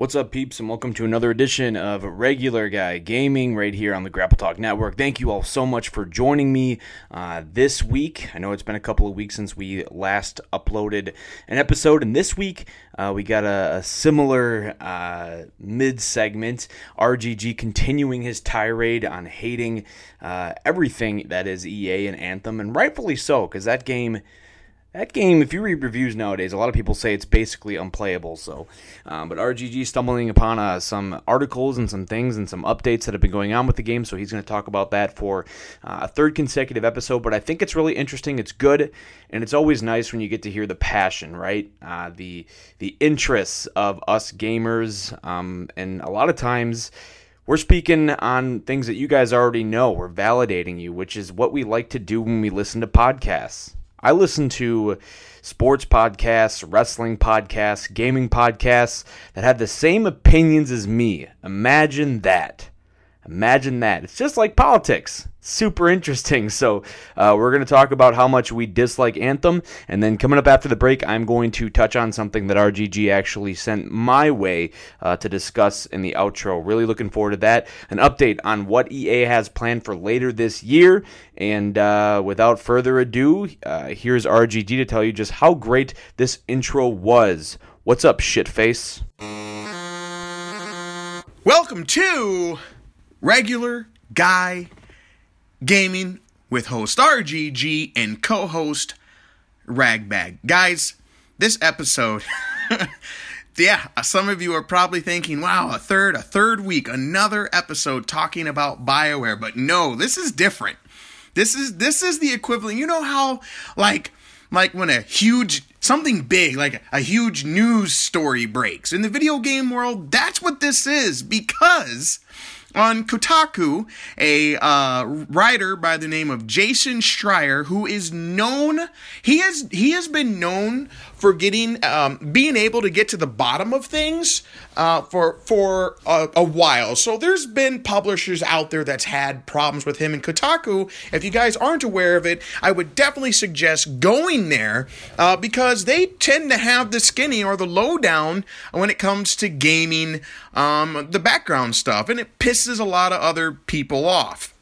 What's up, peeps, and welcome to another edition of Regular Guy Gaming right here on the Grapple Talk Network. Thank you all so much for joining me uh, this week. I know it's been a couple of weeks since we last uploaded an episode, and this week uh, we got a, a similar uh, mid segment. RGG continuing his tirade on hating uh, everything that is EA and Anthem, and rightfully so, because that game that game, if you read reviews nowadays, a lot of people say it's basically unplayable. So, um, but RGG stumbling upon uh, some articles and some things and some updates that have been going on with the game. So he's going to talk about that for uh, a third consecutive episode. But I think it's really interesting. It's good, and it's always nice when you get to hear the passion, right? Uh, the the interests of us gamers, um, and a lot of times. We're speaking on things that you guys already know. We're validating you, which is what we like to do when we listen to podcasts. I listen to sports podcasts, wrestling podcasts, gaming podcasts that have the same opinions as me. Imagine that. Imagine that. It's just like politics. Super interesting. So, uh, we're going to talk about how much we dislike Anthem. And then, coming up after the break, I'm going to touch on something that RGG actually sent my way uh, to discuss in the outro. Really looking forward to that. An update on what EA has planned for later this year. And uh, without further ado, uh, here's RGG to tell you just how great this intro was. What's up, shitface? Welcome to regular guy gaming with host RGG and co host raggBAGG. Guys, this episode, yeah, some of you are probably thinking, wow, a third, a third week, another episode talking about BioWare. But no, this is different. This is this is the equivalent. You know how like like when a huge something big like a huge news story breaks in the video game world that's what this is because on Kotaku, a uh, writer by the name of Jason Schreier, who is known, he has he has been known for getting um, being able to get to the bottom of things uh, for for a, a, while. So there's been publishers out there that's had problems with him. And Kotaku, if you guys aren't aware of it, I would definitely suggest going there uh, because they tend to have the skinny or the lowdown when it comes to gaming, um, the background stuff, and it pisses a lot of other people off.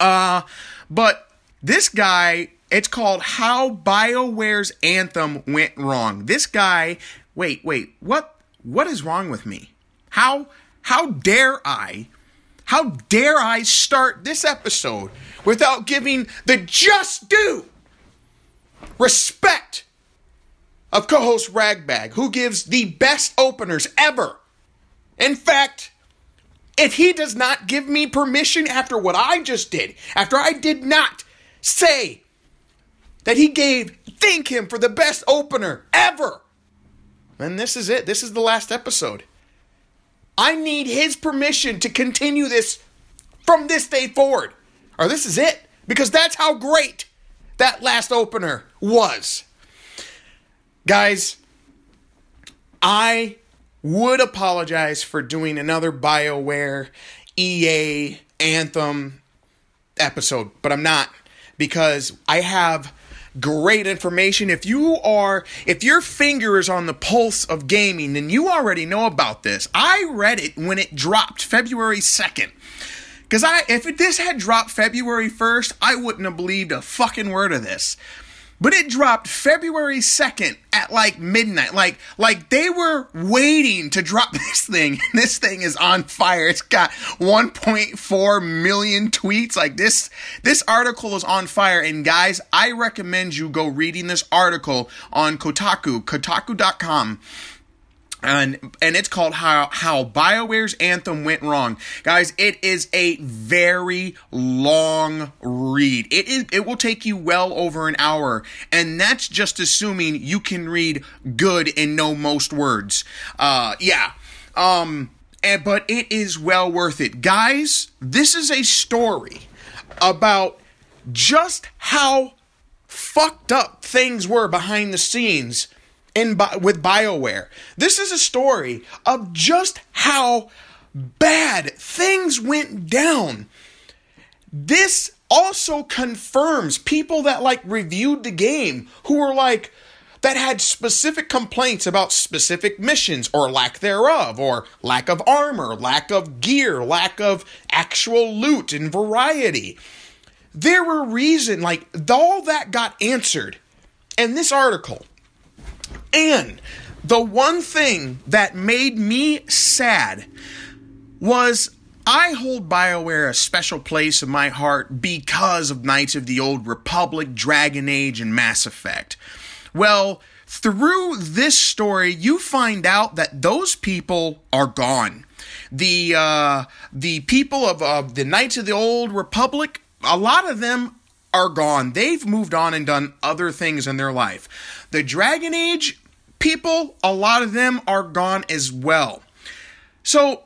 Uh, but this guy it's called How BioWare's Anthem Went Wrong. This guy, wait, wait, what what is wrong with me? How how dare I? How dare I start this episode without giving the just due respect of co-host raggBAGG, who gives the best openers ever. In fact, if he does not give me permission after what I just did, after I did not say that he gave, thank him for the best opener ever. And this is it. This is the last episode. I need his permission to continue this from this day forward. Or this is it. Because that's how great that last opener was. Guys, I would apologize for doing another BioWare EA Anthem episode, but I'm not because I have great information. If you are, if your finger is on the pulse of gaming, then you already know about this. I read it when it dropped February 2nd. Because I, if this had dropped February 1st, I wouldn't have believed a fucking word of this. But it dropped February 2nd at like midnight. Like like they were waiting to drop this thing. This thing is on fire. It's got 1.4 million tweets. Like this this article is on fire and guys, I recommend you go reading this article on Kotaku, kotaku.com and and it's called how how BioWare's Anthem went wrong. Guys, it is a very long read. It is it will take you well over an hour, and that's just assuming you can read good and know most words. Uh yeah. Um and but it is well worth it. Guys, this is a story about just how fucked up things were behind the scenes in with BioWare. This is a story of just how bad things went down. This also confirms people that like reviewed the game who were like that had specific complaints about specific missions or lack thereof, or lack of armor, lack of gear, lack of actual loot and variety. There were reason like all that got answered in this article. And the one thing that made me sad was I hold BioWare a special place in my heart because of Knights of the Old Republic, Dragon Age, and Mass Effect. Well, through this story, you find out that those people are gone. The uh, the people of uh, the Knights of the Old Republic, a lot of them are gone. They've moved on and done other things in their life. The Dragon Age people, a lot of them are gone as well. So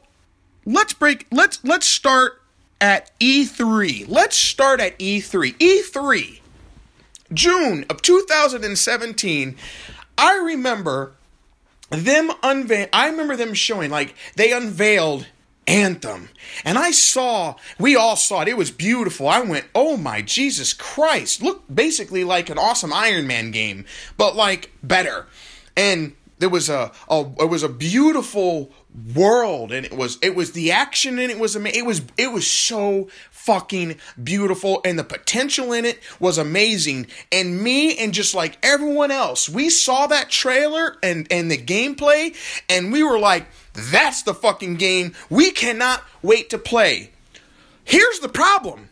let's break. Let's let's start at E3. Let's start at E3. E3 June of 2017, I remember them unveil I remember them showing like they unveiled Anthem. And I saw, we all saw it. It was beautiful. I went, "Oh my Jesus Christ. Look basically like an awesome Iron Man game, but like better." And there was a, a it was a beautiful world and it was it was the action and it was it was it was so fucking beautiful and the potential in it was amazing and me and just like everyone else we saw that trailer and and the gameplay and we were like that's the fucking game we cannot wait to play here's the problem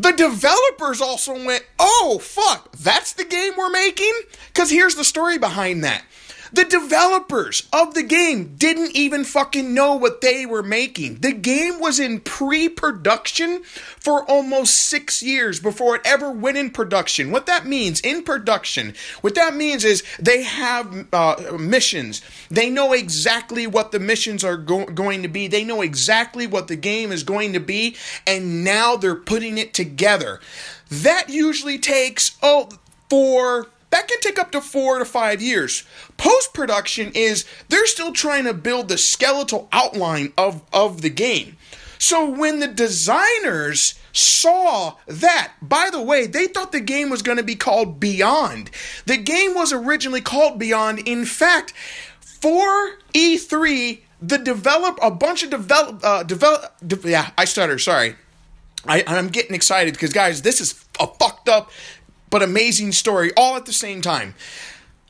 the developers also went, oh, fuck, that's the game we're making? Because here's the story behind that. The developers of the game didn't even fucking know what they were making. The game was in pre production for almost six years before it ever went in production. What that means in production, what that means is they have uh, missions. They know exactly what the missions are go- going to be, they know exactly what the game is going to be, and now they're putting it together. That usually takes, oh, for that can take up to four to five years. Post production is they're still trying to build the skeletal outline of, of the game. So when the designers saw that, by the way, they thought the game was going to be called Beyond. The game was originally called Beyond. In fact, for E3, the develop a bunch of develop uh, develop de- yeah, I stutter, sorry. I, I'm getting excited because guys, this is a fucked up but amazing story all at the same time.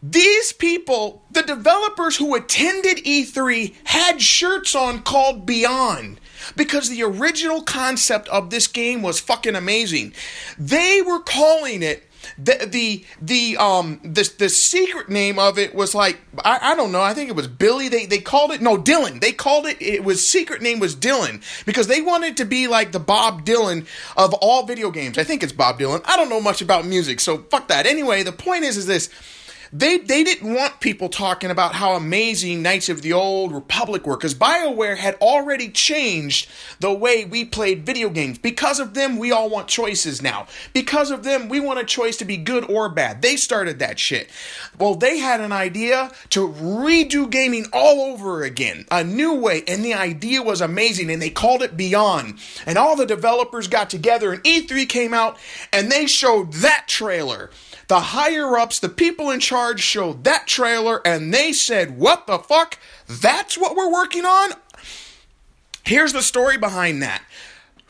These people, the developers who attended E3, had shirts on called Beyond because the original concept of this game was fucking amazing. They were calling it the the the um the the secret name of it was like I, I don't know I think it was Billy they they called it no Dylan they called it it was secret name was Dylan because they wanted to be like the Bob Dylan of all video games I think it's Bob Dylan I don't know much about music so fuck that anyway the point is is this they they didn't want people talking about how amazing Knights of the Old Republic were because BioWare had already changed the way we played video games. Because of them, we all want choices now. Because of them, we want a choice to be good or bad. They started that shit. Well, they had an idea to redo gaming all over again, a new way, and the idea was amazing, and they called it Beyond. And all the developers got together, and E3 came out, and they showed that trailer the higher ups, the people in charge showed that trailer and they said, What the fuck? That's what we're working on? Here's the story behind that.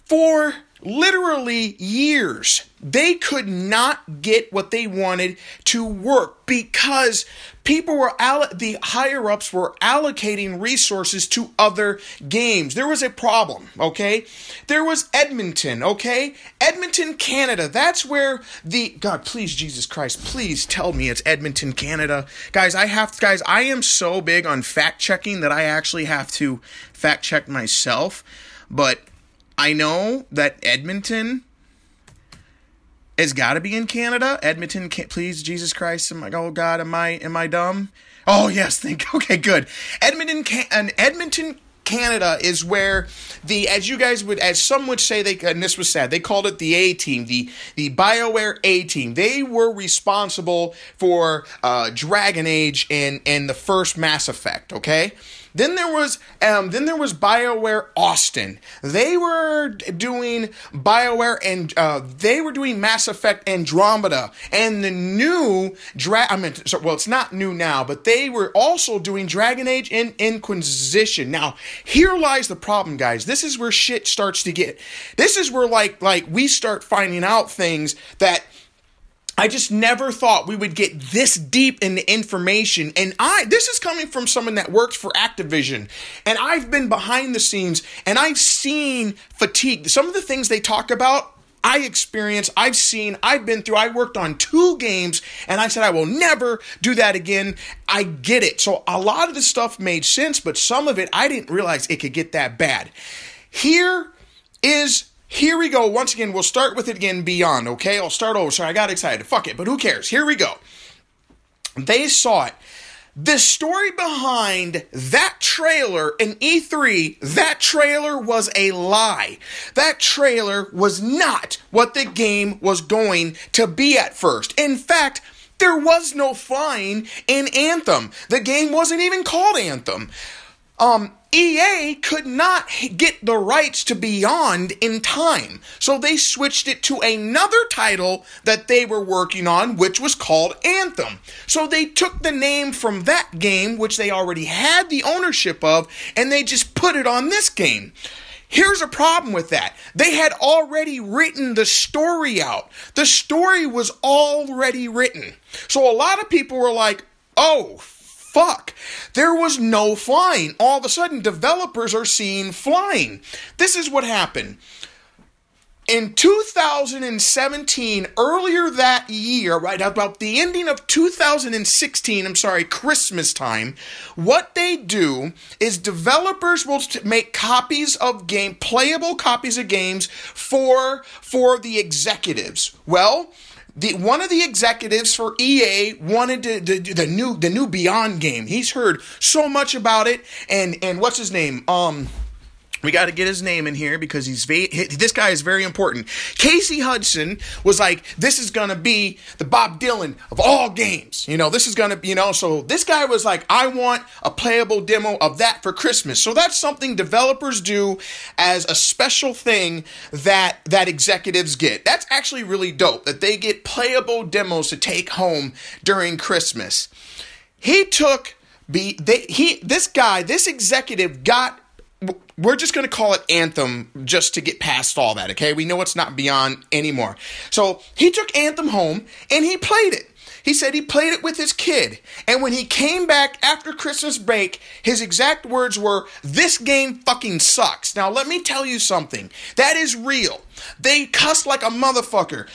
For literally years, they could not get what they wanted to work because people were all- the higher ups were allocating resources to other games. There was a problem, okay? There was Edmonton, okay? Edmonton, Canada. That's where the God, please Jesus Christ, please tell me it's Edmonton, Canada. Guys, I have guys, I am so big on fact checking that I actually have to fact check myself, but I know that Edmonton has got to be in Canada. Edmonton, please, Jesus Christ, am I, oh God, am I am I dumb? Oh yes, think okay, good. Edmonton, and Edmonton, Canada is where the, as you guys would, as some would say, they and this was sad. They called it the A team, the the Bioware A team. They were responsible for uh, Dragon Age and and the first Mass Effect. Okay. Then there was um, then there was BioWare Austin. They were doing BioWare and uh, they were doing Mass Effect Andromeda and the new Dra- I mean, so, well, it's not new now, but they were also doing Dragon Age and Inquisition. Now, here lies the problem, guys. This is where shit starts to get. This is where like like we start finding out things that I just never thought we would get this deep in the information. And I, this is coming from someone that works for Activision. And I've been behind the scenes and I've seen fatigue. Some of the things they talk about, I experienced, I've seen, I've been through. I worked on two games and I said, I will never do that again. I get it. So a lot of the stuff made sense, but some of it, I didn't realize it could get that bad. Here is here we go. Once again, we'll start with it again beyond, okay? I'll start over. Sorry, I got excited. Fuck it, but who cares? Here we go. They saw it. The story behind that trailer in E3, that trailer was a lie. That trailer was not what the game was going to be at first. In fact, there was no flying in Anthem. The game wasn't even called Anthem. Um, EA could not get the rights to Beyond in time, so they switched it to another title that they were working on, which was called Anthem. So they took the name from that game, which they already had the ownership of, and they just put it on this game. Here's a problem with that. They had already written the story out. The story was already written. So a lot of people were like, oh, fuck. There was no flying. All of a sudden, developers are seeing flying. This is what happened. In 2017, earlier that year, right about the ending of 2016, I'm sorry, Christmas time, what they do is developers will make copies of game, playable copies of games for for the executives. Well, the one of the executives for EA wanted to, do the new the new Beyond game. He's heard so much about it, and and what's his name? Um, we got to get his name in here because he's this guy is very important. Casey Hudson was like, "This is gonna be the Bob Dylan of all games." You know, this is gonna, be, you know. So this guy was like, "I want a playable demo of that for Christmas." So that's something developers do as a special thing that that executives get. That's actually really dope that they get playable demos to take home during Christmas. He took be they he this guy this executive got we're just going to call it Anthem just to get past all that, okay? We know it's not beyond anymore. So he took Anthem home and he played it. He said he played it with his kid. And when he came back after Christmas break, his exact words were, This game fucking sucks. Now, let me tell you something. That is real. They cuss like a motherfucker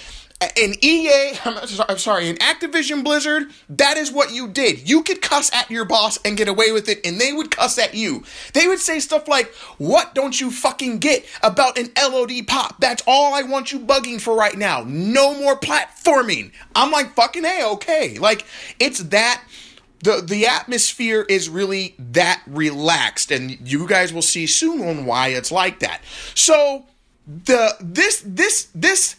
in EA, I'm sorry, in Activision Blizzard, that is what you did. You could cuss at your boss and get away with it, and they would cuss at you. They would say stuff like, What don't you fucking get about an LOD pop? That's all I want you bugging for right now. No more platforming. I'm like, fucking hey, okay. Like, it's that the the atmosphere is really that relaxed and you guys will see soon on why it's like that so the this this this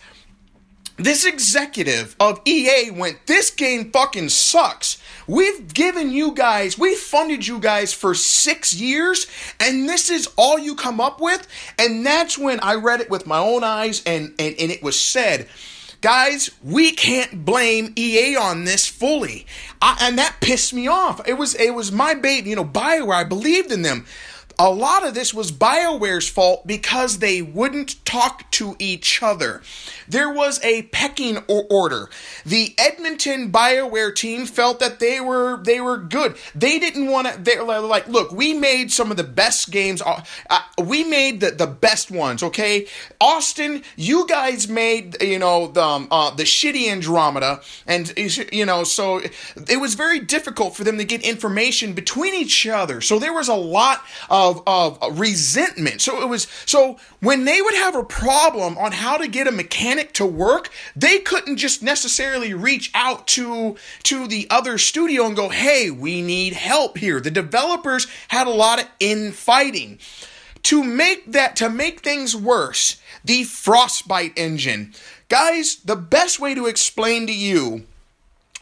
this executive of EA went, This game fucking sucks. We've given you guys, we funded you guys for six years, and this is all you come up with. And that's when I read it with my own eyes, and, and, and it was said, Guys, we can't blame EA on this fully. I, and that pissed me off. It was it was my baby, you know, Bioware. I believed in them a lot of this was BioWare's fault because they wouldn't talk to each other. There was a pecking order. The Edmonton BioWare team felt that they were they were good. They didn't want to. They're like, look, we made some of the best games. Uh, we made the, the best ones. Okay, Austin, you guys made you know the um, uh, the shitty Andromeda, and you know so it was very difficult for them to get information between each other. So there was a lot of of, of resentment. So it was, so when they would have a problem on how to get a mechanic to work, they couldn't just necessarily reach out to, to the other studio and go, hey, we need help here. The developers had a lot of infighting. To make that, to make things worse, the Frostbite engine. Guys, the best way to explain to you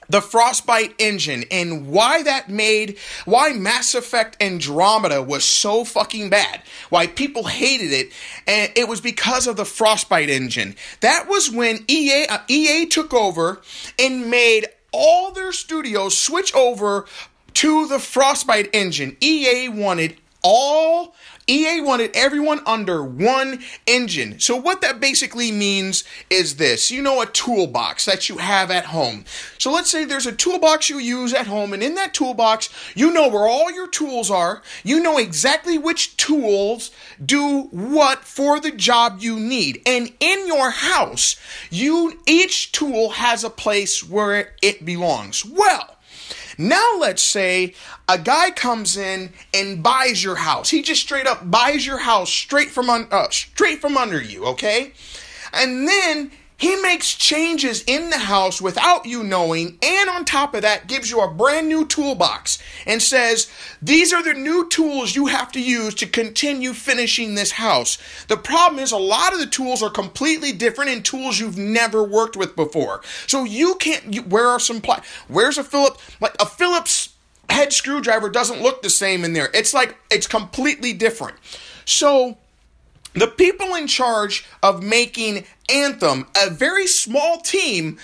the Frostbite engine and why that made why Mass Effect Andromeda was so fucking bad. Why people hated it and it was because of the Frostbite engine. That was when EA uh, EA took over and made all their studios switch over to the Frostbite engine. EA wanted all EA wanted everyone under one engine. So, what that basically means is this you know, a toolbox that you have at home. So, let's say there's a toolbox you use at home, and in that toolbox, you know where all your tools are. You know exactly which tools do what for the job you need. And in your house, you each tool has a place where it belongs. Well, now let's say a guy comes in and buys your house. He just straight up buys your house straight from un- uh, straight from under you, okay? And then he makes changes in the house without you knowing, and on top of that, gives you a brand new toolbox and says, These are the new tools you have to use to continue finishing this house. The problem is, a lot of the tools are completely different and tools you've never worked with before. So you can't, you, where are some, pli- where's a Phillips, like a Phillips head screwdriver doesn't look the same in there. It's like, it's completely different. So, the people in charge of making Anthem, a very small team,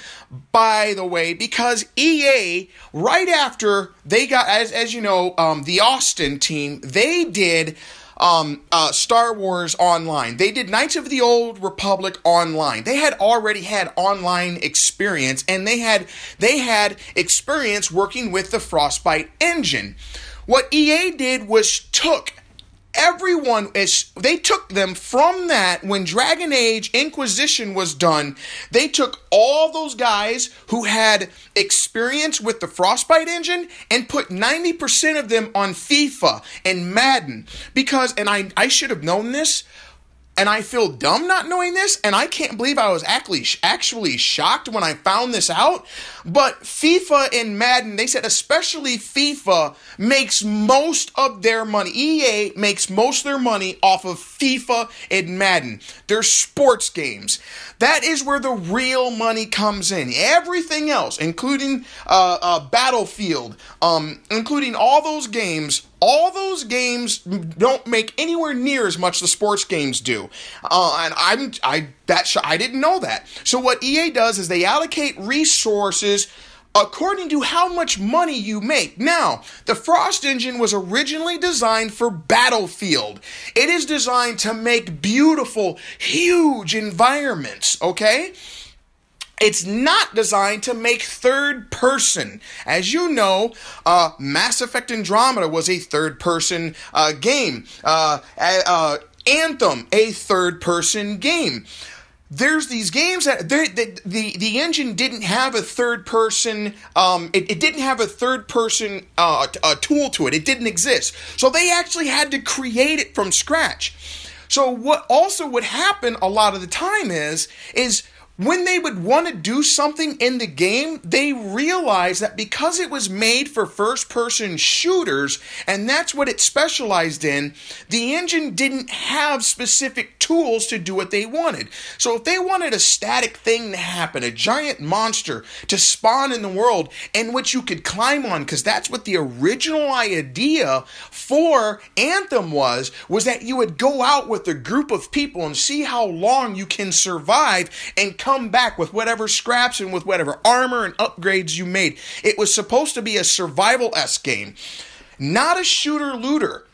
by the way, because EA, right after they got, as, as you know, um, the Austin team, they did um, uh, Star Wars Online. They did Knights of the Old Republic Online. They had already had online experience, and they had they had experience working with the Frostbite engine. What EA did was took everyone is they took them from that when Dragon Age Inquisition was done. They took all those guys who had experience with the Frostbite engine and put 90% of them on FIFA and Madden. Because and I I should have known this and I feel dumb not knowing this, and I can't believe I was actually actually shocked when I found this out. But FIFA and Madden, they said especially FIFA makes most of their money. EA makes most of their money off of FIFA and Madden. They're sports games. That is where the real money comes in. Everything else, including uh, uh, Battlefield, um, including all those games, all those games don't make anywhere near as much as the sports games do. Uh, and I'm I that sh- I didn't know that. So what EA does is they allocate resources according to how much money you make. Now, the Frost engine was originally designed for Battlefield. It is designed to make beautiful, huge environments, okay? It's not designed to make third person. As you know, uh, Mass Effect Andromeda was a third person uh, game. Uh, uh Anthem, a third person game there's these games that the, the the engine didn't have a third person um it, it didn't have a third person uh a tool to it it didn't exist so they actually had to create it from scratch so what also would happen a lot of the time is is when they would want to do something in the game, they realized that because it was made for first person shooters and that's what it specialized in, the engine didn't have specific tools to do what they wanted. So if they wanted a static thing to happen, a giant monster to spawn in the world in which you could climb on, because that's what the original idea for Anthem was, was that you would go out with a group of people and see how long you can survive and come come back with whatever scraps and with whatever armor and upgrades you made. It was supposed to be a survival S game, not a shooter looter.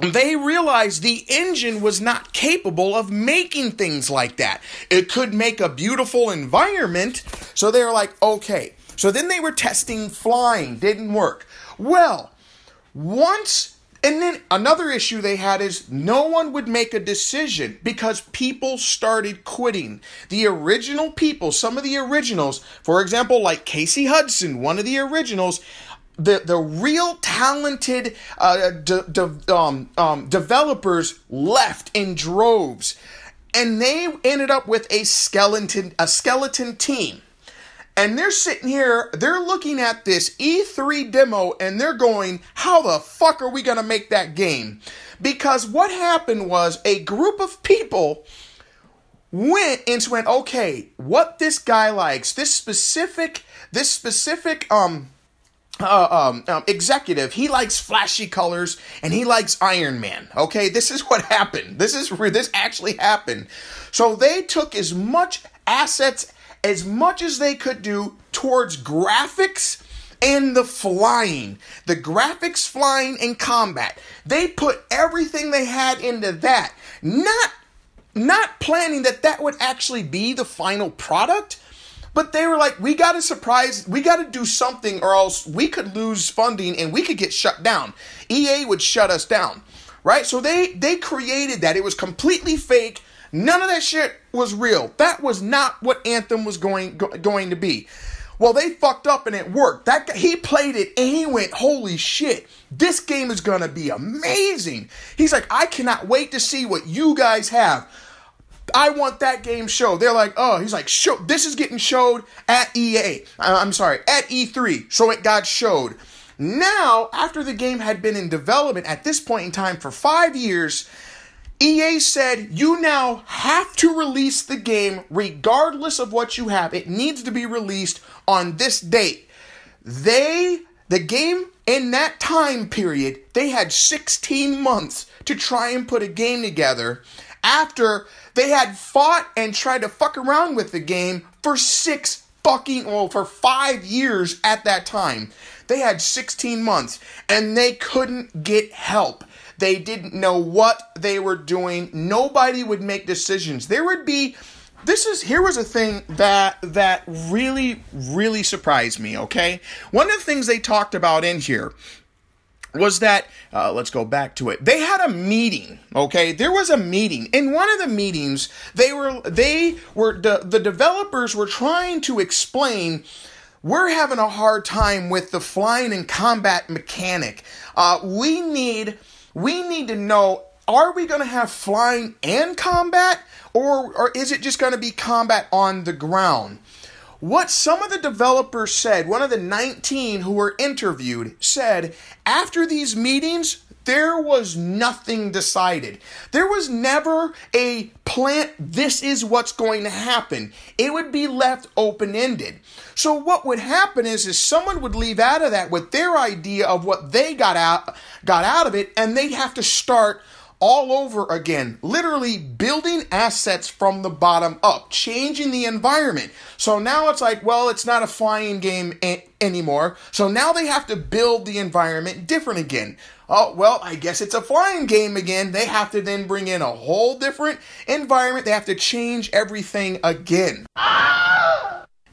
They realized the engine was not capable of making things like that. It could make a beautiful environment, so they were like, okay. So then they were testing flying, didn't work. Well, once and then another issue they had is no one would make a decision because people started quitting. The original people, some of the originals, for example, like Casey Hudson, one of the originals, the the real talented uh, de, de, um, um, developers left in droves, and they ended up with a skeleton a skeleton team. And they're sitting here, they're looking at this E3 demo and they're going, How the fuck are we gonna make that game? Because what happened was a group of people went and went, okay, what this guy likes, this specific, this specific um uh, um, um, executive, he likes flashy colors and he likes Iron Man. Okay, this is what happened. This is where this actually happened. So they took as much assets as much as they could do towards graphics and the flying, the graphics, flying, and combat. They put everything they had into that, not not planning that that would actually be the final product. But they were like, we got to surprise, we got to do something, or else we could lose funding and we could get shut down. EA would shut us down, right? So they they created that. It was completely fake. None of that shit was real. That was not what Anthem was going go, going to be. Well, they fucked up and it worked. That guy, he played it and he went, "Holy shit. This game is going to be amazing." He's like, "I cannot wait to see what you guys have." I want that game show. They're like, oh, he's like, show. This is getting showed at EA. Uh, I'm sorry, at E3. So it got showed. Now, after the game had been in development at this point in time for five years, EA said you now have to release the game regardless of what you have. It needs to be released on this date. They, the game in that time period, they had 16 months to try and put a game together after they had fought and tried to fuck around with the game for six fucking, well, for five years at that time. They had 16 months and they couldn't get help. They didn't know what they were doing. Nobody would make decisions. There would be this is here was a thing that that really really surprised me, okay? One of the things they talked about in here was that uh, let's go back to it they had a meeting okay there was a meeting in one of the meetings they were they were the, the developers were trying to explain we're having a hard time with the flying and combat mechanic uh, we need we need to know are we going to have flying and combat or, or is it just going to be combat on the ground? What some of the developers said, one of the 19 who were interviewed said, after these meetings, there was nothing decided. There was never a plan, this is what's going to happen. It would be left open ended. So, what would happen is, is someone would leave out of that with their idea of what they got out, got out of it, and they'd have to start all over again, literally building assets from the bottom up, changing the environment. So now it's like, well, it's not a flying game a- anymore. So now they have to build the environment different again. Oh, well, I guess it's a flying game again. They have to then bring in a whole different environment. They have to change everything again.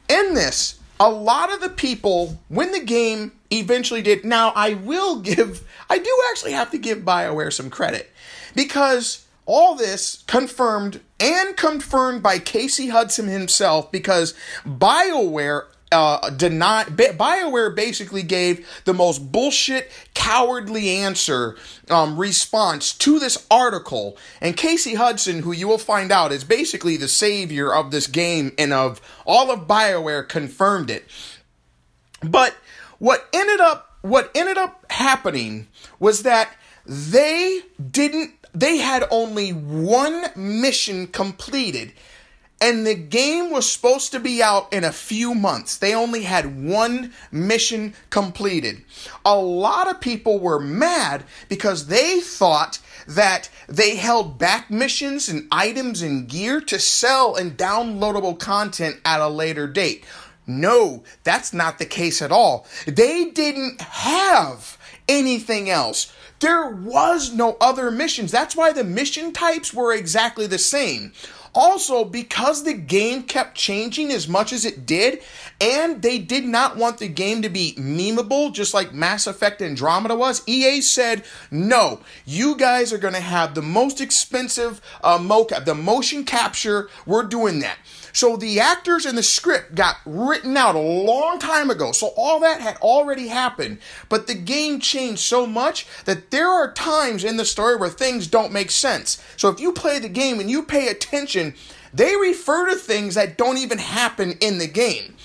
In this, a lot of the people, when the game eventually did, now I will give, I do actually have to give BioWare some credit because all this confirmed and confirmed by Casey Hudson himself because BioWare uh, deny BioWare basically gave the most bullshit, cowardly answer um, response to this article, and Casey Hudson, who you will find out is basically the savior of this game and of all of BioWare, confirmed it. But what ended up what ended up happening was that they didn't they had only one mission completed and the game was supposed to be out in a few months. They only had one mission completed. A lot of people were mad because they thought that they held back missions and items and gear to sell and downloadable content at a later date. No, that's not the case at all. They didn't have anything else. There was no other missions. That's why the mission types were exactly the same. Also, because the game kept changing as much as it did, and they did not want the game to be memeable, just like Mass Effect Andromeda was, EA said, no, you guys are going to have the most expensive uh, mocap, the motion capture, we're doing that. So the actors and the script got written out a long time ago. So all that had already happened. But the game changed so much that there are times in the story where things don't make sense. So if you play the game and you pay attention, they refer to things that don't even happen in the game.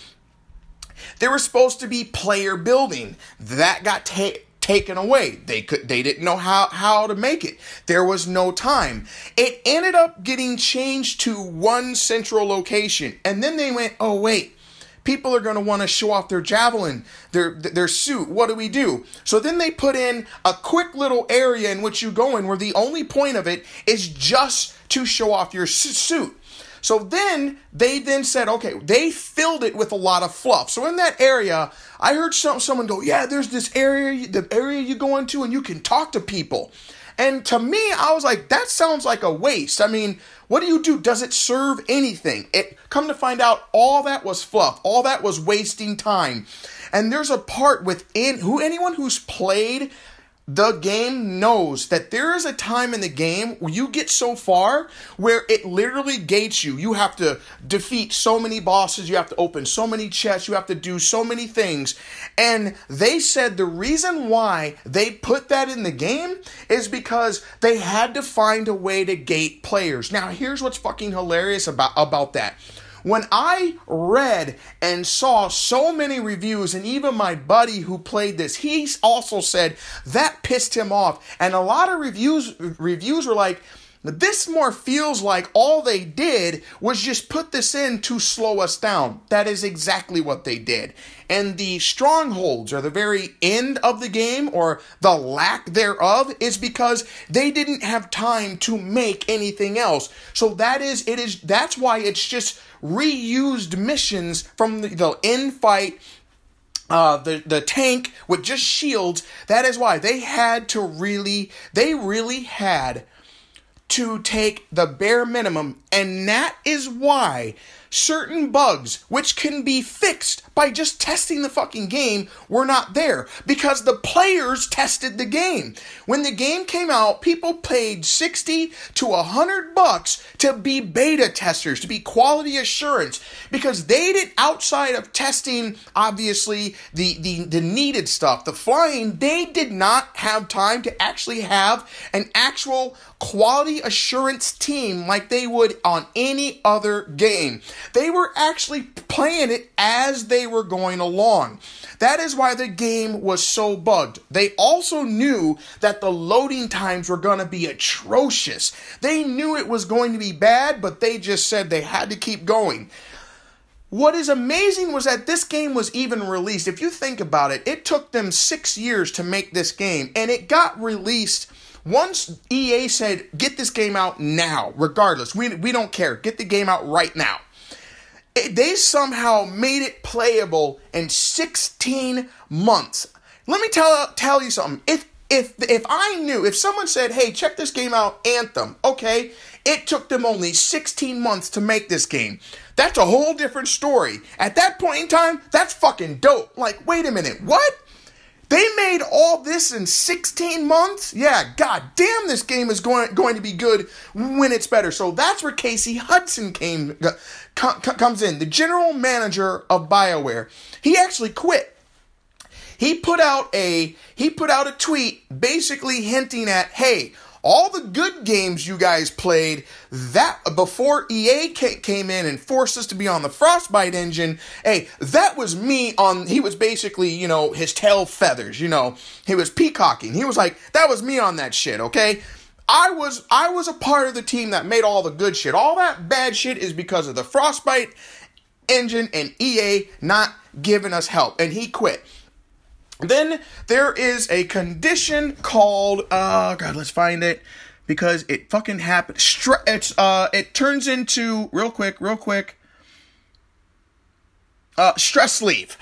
There was supposed to be player building. That got taken taken away. They could they didn't know how how to make it. There was no time. It ended up getting changed to one central location. And then they went, "Oh wait, people are going to want to show off their javelin, their their suit. What do we do? So then they put in a quick little area in which you go in, where the only point of it is just to show off your suit. So then they then said, okay, they filled it with a lot of fluff. So in that area, I heard some, someone go, yeah, there's this area, the area you go into, and you can talk to people. And to me, I was like, that sounds like a waste. I mean, what do you do? Does it serve anything? It come to find out, all that was fluff. All that was wasting time. And there's a part within who anyone who's played the game knows that there is a time in the game where you get so far where it literally gates you. You have to defeat so many bosses, you have to open so many chests, you have to do so many things. And they said the reason why they put that in the game is because they had to find a way to gate players. Now, here's what's fucking hilarious about about that. When I read and saw so many reviews, and even my buddy who played this, he also said that pissed him off. And a lot of reviews reviews were like, this more feels like all they did was just put this in to slow us down. That is exactly what they did. And the strongholds are the very end of the game or the lack thereof is because they didn't have time to make anything else. So that is it is that's why it's just reused missions from the, the end fight uh, the the tank with just shields. That is why they had to really, they really had to take the bare minimum, and that is why certain bugs, which can be fixed by just testing the fucking game, were not there because the players tested the game. When the game came out, people paid 60 to 100 bucks to be beta testers, to be quality assurance because they did outside of testing obviously the the the needed stuff, the flying, they did not have time to actually have an actual quality assurance team like they would on any other game. They were actually playing it as they were going along. That is why the game was so bugged. They also knew that the loading times were going to be atrocious. They knew it was going to be bad, but they just said they had to keep going. What is amazing was that this game was even released. If you think about it, it took them six years to make this game, and it got released once EA said, get this game out now, regardless. We, we don't care. Get the game out right now they somehow made it playable in 16 months. Let me tell tell you something. If if if I knew, if someone said, "Hey, check this game out, Anthem," okay, it took them only 16 months to make this game. That's a whole different story. At that point in time, that's fucking dope. Like, wait a minute, what? They made all this in 16 months? Yeah, god damn, this game is going, going to be good when it's better. So that's where Casey Hudson came com, comes in, the general manager of BioWare. He actually quit. He put out a he put out a tweet basically hinting at, "Hey, all the good games you guys played that before EA came in and forced us to be on the Frostbite engine, hey, that was me on he was basically, you know, his tail feathers, you know. He was peacocking. He was like, that was me on that shit, okay? I was I was a part of the team that made all the good shit. All that bad shit is because of the Frostbite engine and EA not giving us help and he quit. Then there is a condition called oh god, let's find it because it fucking happened. Stre- it's uh it turns into real quick, real quick. Uh stress leave.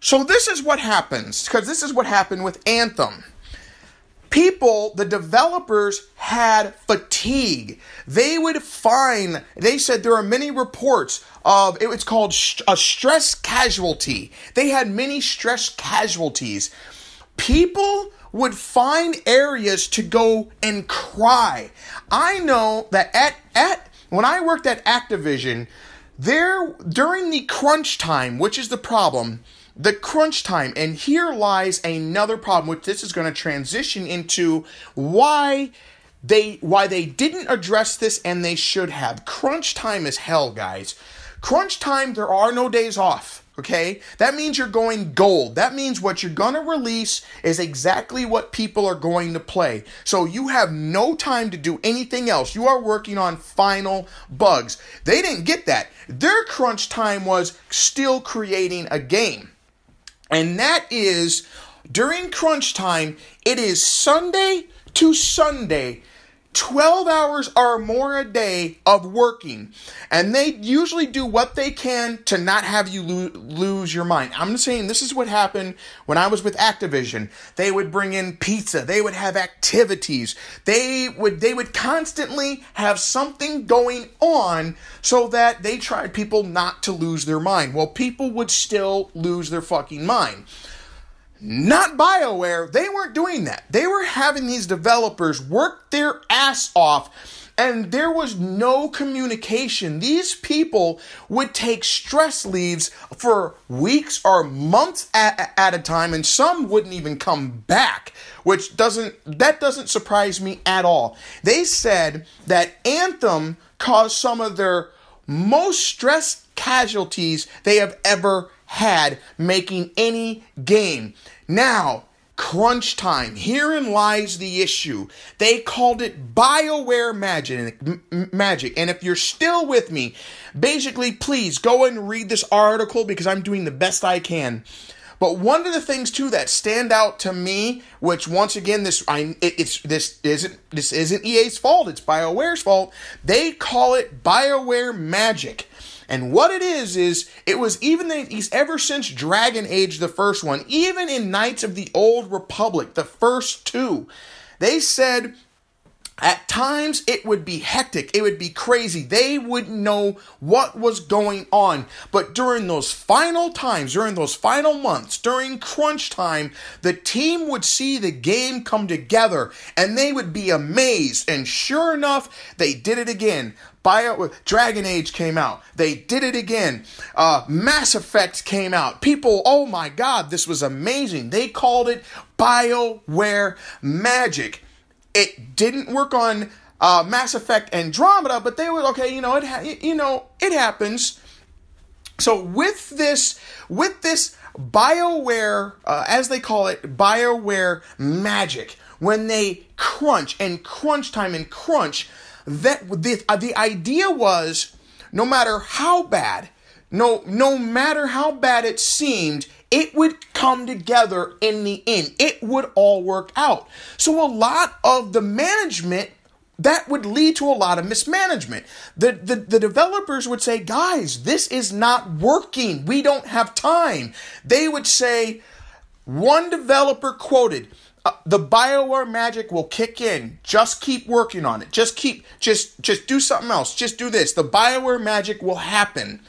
So this is what happens because this is what happened with Anthem people, the developers had fatigue. They would find, they said there are many reports of, it's called a stress casualty. They had many stress casualties. People would find areas to go and cry. I know that at, at, when I worked at Activision, there during the crunch time, which is the problem, the crunch time, and here lies another problem, which this is going to transition into why they why they didn't address this and they should have. Crunch time is hell, guys. Crunch time, there are no days off. Okay? That means you're going gold. That means what you're going to release is exactly what people are going to play. So you have no time to do anything else. You are working on final bugs. They didn't get that. Their crunch time was still creating a game. And that is during crunch time, it is Sunday to Sunday 12 hours or more a day of working. And they usually do what they can to not have you lo- lose your mind. I'm saying this is what happened when I was with Activision. They would bring in pizza, they would have activities. They would they would constantly have something going on so that they tried people not to lose their mind. Well, people would still lose their fucking mind. Not BioWare, they weren't doing that. They were having these developers work their ass off and there was no communication. These people would take stress leaves for weeks or months at, at, a time, and some wouldn't even come back, which doesn't that doesn't surprise me at all. They said that Anthem caused some of their most stress casualties they have ever had making any game. Now, crunch time. Herein lies the issue. They called it BioWare magic, magic. And if you're still with me, basically, please go and read this article because I'm doing the best I can. But one of the things too that stand out to me, which once again this I it, it's this isn't this isn't EA's fault, it's BioWare's fault. They call it BioWare magic. And what it is is it was even the, ever since Dragon Age the first one, even in Knights of the Old Republic, the first two, they said at times it would be hectic, it would be crazy. They wouldn't know what was going on. But during those final times, during those final months, during crunch time, the team would see the game come together and they would be amazed. And sure enough, they did it again. Bio Dragon Age came out. They did it again. Uh, Mass Effect came out. People, oh my god, this was amazing. They called it BioWare Magic. It didn't work on uh, Mass Effect Andromeda, but they were okay. You know, it ha- you know it happens. So with this, with this BioWare, uh, as they call it, BioWare Magic, when they crunch and crunch time and crunch that the, uh, the idea was no matter how bad, no no matter how bad it seemed, it would come together in the end. It would all work out. So a lot of the management that would lead to a lot of mismanagement. The, the, the developers would say, guys, this is not working. We don't have time. They would say, one developer quoted, uh, the bioware magic will kick in. Just keep working on it. Just keep just just do something else. Just do this. The bioware magic will happen.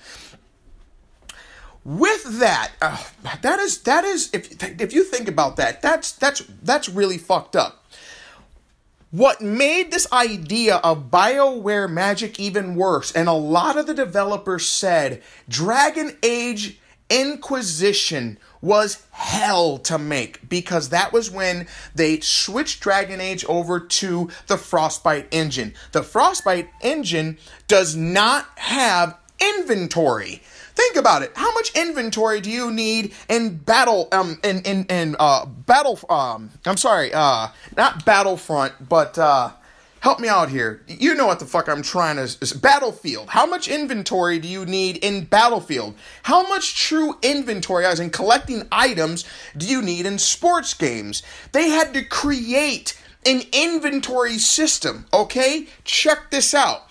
With that uh, that is that is if if you think about that that's that's that's really fucked up. What made this idea of BioWare magic even worse, and a lot of the developers said Dragon Age Inquisition was hell to make because that was when they switched Dragon Age over to the Frostbite engine. The Frostbite engine does not have inventory. Think about it. How much inventory do you need in battle um in in in uh battle um I'm sorry, uh not Battlefront, but uh help me out here. You know what the fuck I'm trying to. Battlefield. How much inventory do you need in Battlefield? How much true inventory, as in collecting items, do you need in sports games? They had to create an inventory system. Okay, check this out.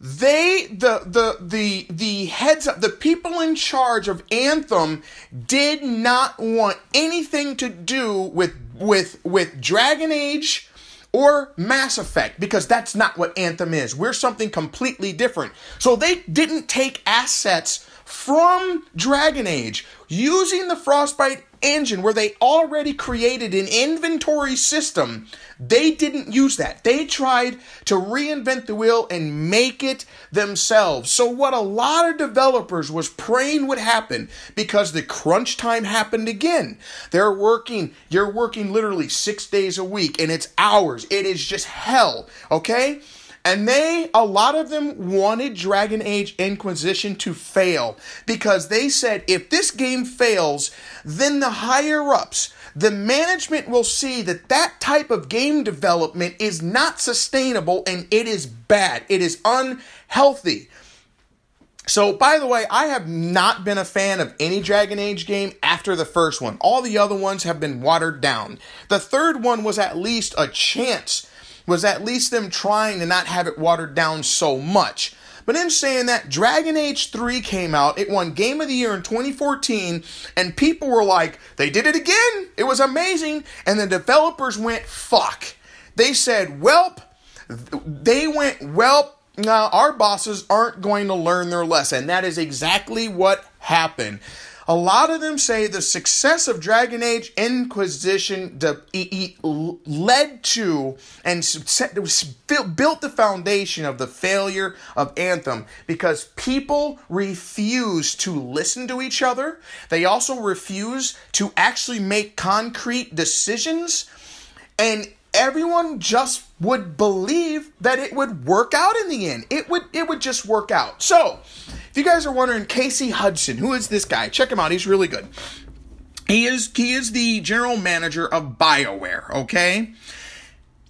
They the the the the heads up the people in charge of Anthem did not want anything to do with with with Dragon Age or Mass Effect because that's not what Anthem is. We're something completely different. So they didn't take assets from Dragon Age using the Frostbite engine where they already created an inventory system, they didn't use that. They tried to reinvent the wheel and make it themselves. So what a lot of developers was praying would happen because the crunch time happened again. They're working, you're working literally 6 days a week and it's hours. It is just hell, okay? And they, a lot of them wanted Dragon Age Inquisition to fail because they said if this game fails, then the higher ups, the management will see that that type of game development is not sustainable and it is bad. It is unhealthy. So, by the way, I have not been a fan of any Dragon Age game after the first one. All the other ones have been watered down. The third one was at least a chance was at least them trying to not have it watered down so much. But in saying that, Dragon Age 3 came out. It won Game of the Year in 2014, and people were like, they did it again. It was amazing. And the developers went, fuck. They said, welp. They went, welp. Now, our bosses aren't going to learn their lesson. That is exactly what happened. A lot of them say the success of Dragon Age Inquisition led to and built the foundation of the failure of Anthem because people refuse to listen to each other. They also refuse to actually make concrete decisions. And everyone just would believe that it would work out in the end. It would it would just work out. So, if you guys are wondering, Casey Hudson, who is this guy? Check him out. He's really good. He is he is the general manager of BioWare, okay?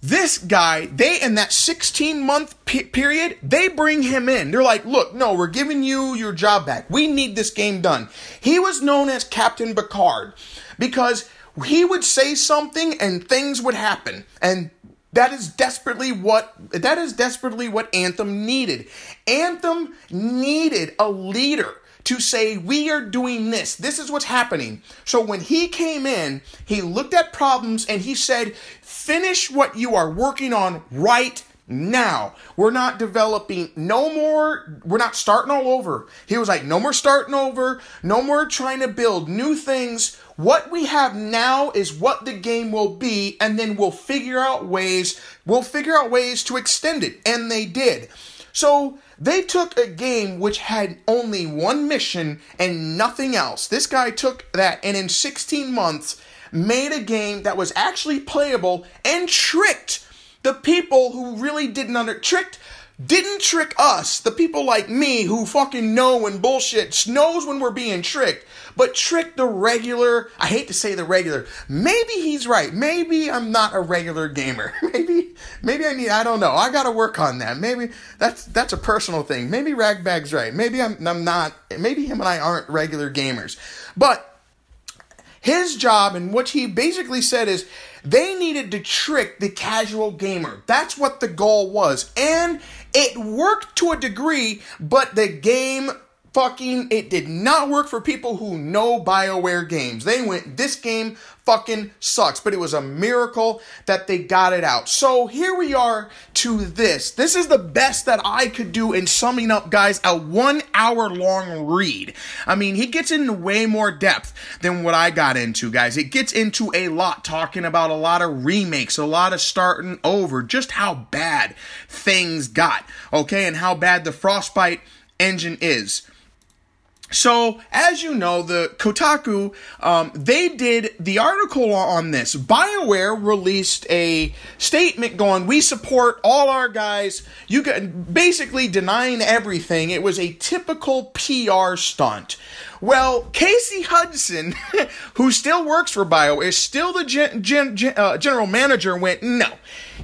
This guy, they in that 16 month period, they bring him in. They're like, "Look, no, we're giving you your job back. We need this game done." He was known as Captain Picard because he would say something and things would happen. And that is desperately what that is desperately what Anthem needed. Anthem needed a leader to say, We are doing this. This is what's happening. So when he came in, he looked at problems and he said, Finish what you are working on right now. We're not developing no more, we're not starting all over. He was like, No more starting over, no more trying to build new things. What we have now is what the game will be, and then we'll figure out ways, we'll figure out ways to extend it. And they did. So they took a game which had only one mission and nothing else. This guy took that and in 16 months made a game that was actually playable and tricked the people who really didn't under tricked didn't trick us, the people like me who fucking know when bullshit knows when we're being tricked, but trick the regular, I hate to say the regular, maybe he's right. Maybe I'm not a regular gamer. maybe maybe I need I don't know. I got to work on that. Maybe that's that's a personal thing. Maybe raggBAGG's right. Maybe I'm I'm not maybe him and I aren't regular gamers. But his job and what he basically said is they needed to trick the casual gamer. That's what the goal was. And it worked to a degree, but the game fucking it did not work for people who know BioWare games. They went this game fucking sucks, but it was a miracle that they got it out. So here we are to this. This is the best that I could do in summing up guys a 1 hour long read. I mean, he gets into way more depth than what I got into, guys. It gets into a lot talking about a lot of remakes, a lot of starting over, just how bad things got, okay? And how bad the Frostbite engine is. So, as you know, the Kotaku, um, they did the article on this. BioWare released a statement going, we support all our guys. You got basically denying everything. It was a typical PR stunt. Well, Casey Hudson, who still works for BioWare, is still the gen- gen- uh, general manager, went, no.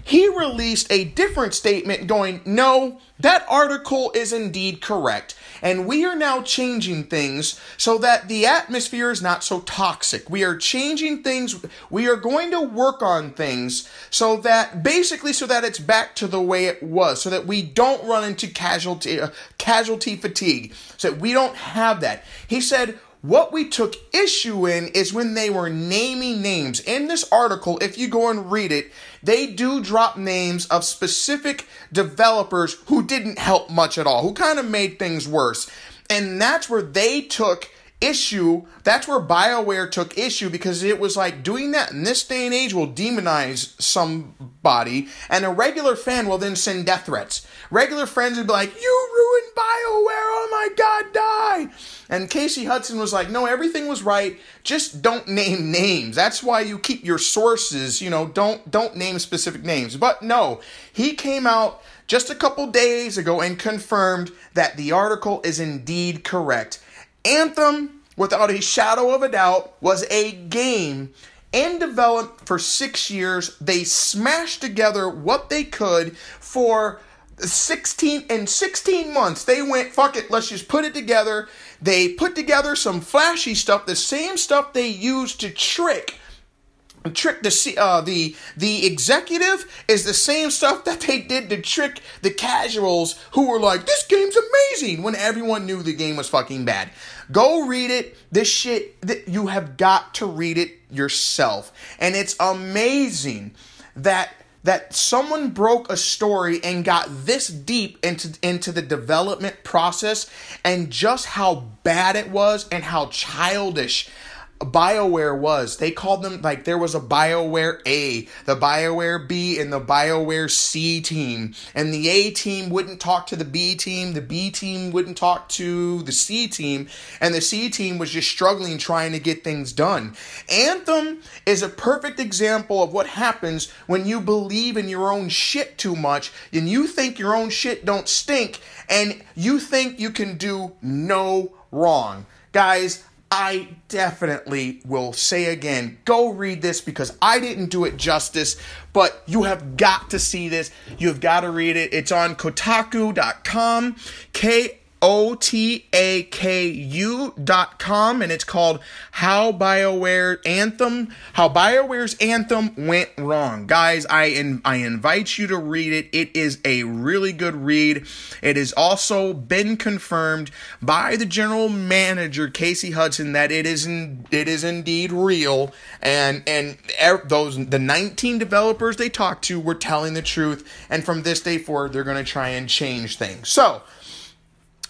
He released a different statement going, no, that article is indeed correct. And we are now changing things so that the atmosphere is not so toxic. We are changing things. We are going to work on things so that basically so that it's back to the way it was, so that we don't run into casualty uh, casualty fatigue, so that we don't have that. He said what we took issue in is when they were naming names. In this article, if you go and read it, they do drop names of specific developers who didn't help much at all, who kind of made things worse. And that's where they took issue. That's where BioWare took issue because it was like doing that in this day and age will demonize somebody, and a regular fan will then send death threats. Regular friends would be like, You ruined BioWare, oh my god, die! And Casey Hudson was like, No, everything was right. Just don't name names. That's why you keep your sources, you know, don't don't name specific names. But no, he came out just a couple days ago and confirmed that the article is indeed correct. Anthem, without a shadow of a doubt, was a game and developed for six years. They smashed together what they could for 16 in 16 months. They went, fuck it, let's just put it together. They put together some flashy stuff, the same stuff they used to trick trick the uh, the the executive is the same stuff that they did to trick the casuals who were like this game's amazing when everyone knew the game was fucking bad go read it this shit that you have got to read it yourself and it's amazing that that someone broke a story and got this deep into into the development process and just how bad it was and how childish BioWare was. They called them like there was a BioWare A, the BioWare B, and the BioWare C team. And the A team wouldn't talk to the B team, the B team wouldn't talk to the C team, and the C team was just struggling trying to get things done. Anthem is a perfect example of what happens when you believe in your own shit too much and you think your own shit don't stink and you think you can do no wrong. Guys, I definitely will say again go read this because I didn't do it justice, but you have got to see this. You have got to read it. It's on kotaku.com, K O T A K U dot com, and it's called How BioWare Anthem, How BioWare's Anthem Went Wrong. Guys, I, in, I invite you to read it. It is a really good read. It has also been confirmed by the general manager, Casey Hudson, that it is, in, it is indeed real, and, and those, the 19 developers they talked to were telling the truth, and from this day forward, they're going to try and change things. So,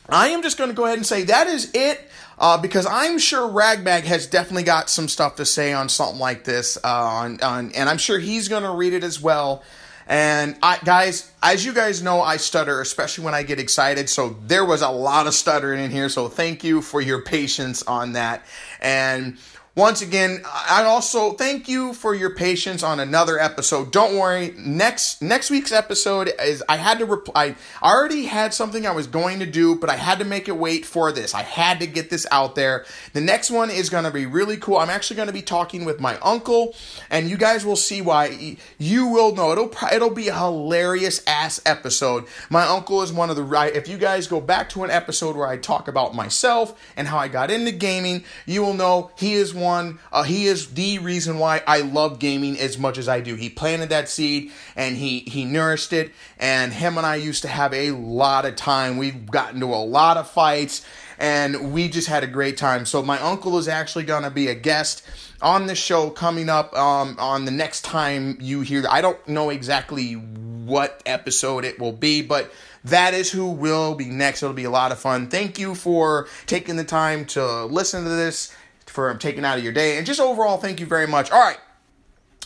I am just going to go ahead and say that is it. Uh, because I'm sure raggBAGG has definitely got some stuff to say on something like this, uh, on, on, and I'm sure he's going to read it as well. And I, guys, as you guys know, I stutter, especially when I get excited. So there was a lot of stuttering in here. So thank you for your patience on that. And once again, I also thank you for your patience on another episode. Don't worry, next next week's episode is I had to reply. I already had something I was going to do, but I had to make it wait for this. I had to get this out there. The next one is going to be really cool. I'm actually going to be talking with my uncle, and you guys will see why. You will know it'll it'll be a hilarious ass episode. My uncle is one of the right. If you guys go back to an episode where I talk about myself and how I got into gaming, you will know he is one one. Uh, he is the reason why I love gaming as much as I do. He planted that seed and he he nourished it. And him and I used to have a lot of time. We've gotten to a lot of fights and we just had a great time. So my uncle is actually going to be a guest on the show coming up um, on the next time you hear. I don't know exactly what episode it will be, but that is who will be next. It'll be a lot of fun. Thank you for taking the time to listen to this for taking out of your day. And just overall, thank you very much. All right.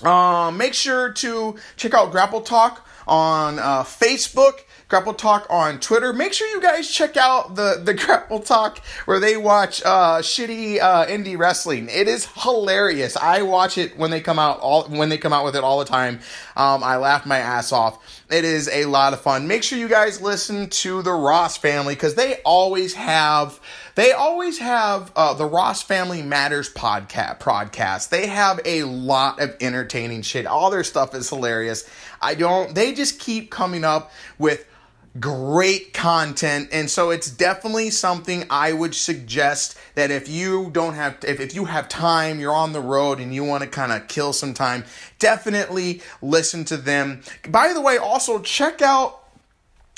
Um, make sure to check out Grapple Talk on uh, Facebook. Grapple Talk on Twitter. Make sure you guys check out the the Grapple Talk where they watch uh, shitty uh, indie wrestling. It is hilarious. I watch it when they come out all when they come out with it all the time. Um, I laugh my ass off. It is a lot of fun. Make sure you guys listen to the Ross family because they always have they always have uh, the Ross Family Matters podcast. Podcast. They have a lot of entertaining shit. All their stuff is hilarious. I don't. They just keep coming up with great content and so it's definitely something i would suggest that if you don't have if, if you have time you're on the road and you want to kind of kill some time definitely listen to them by the way also check out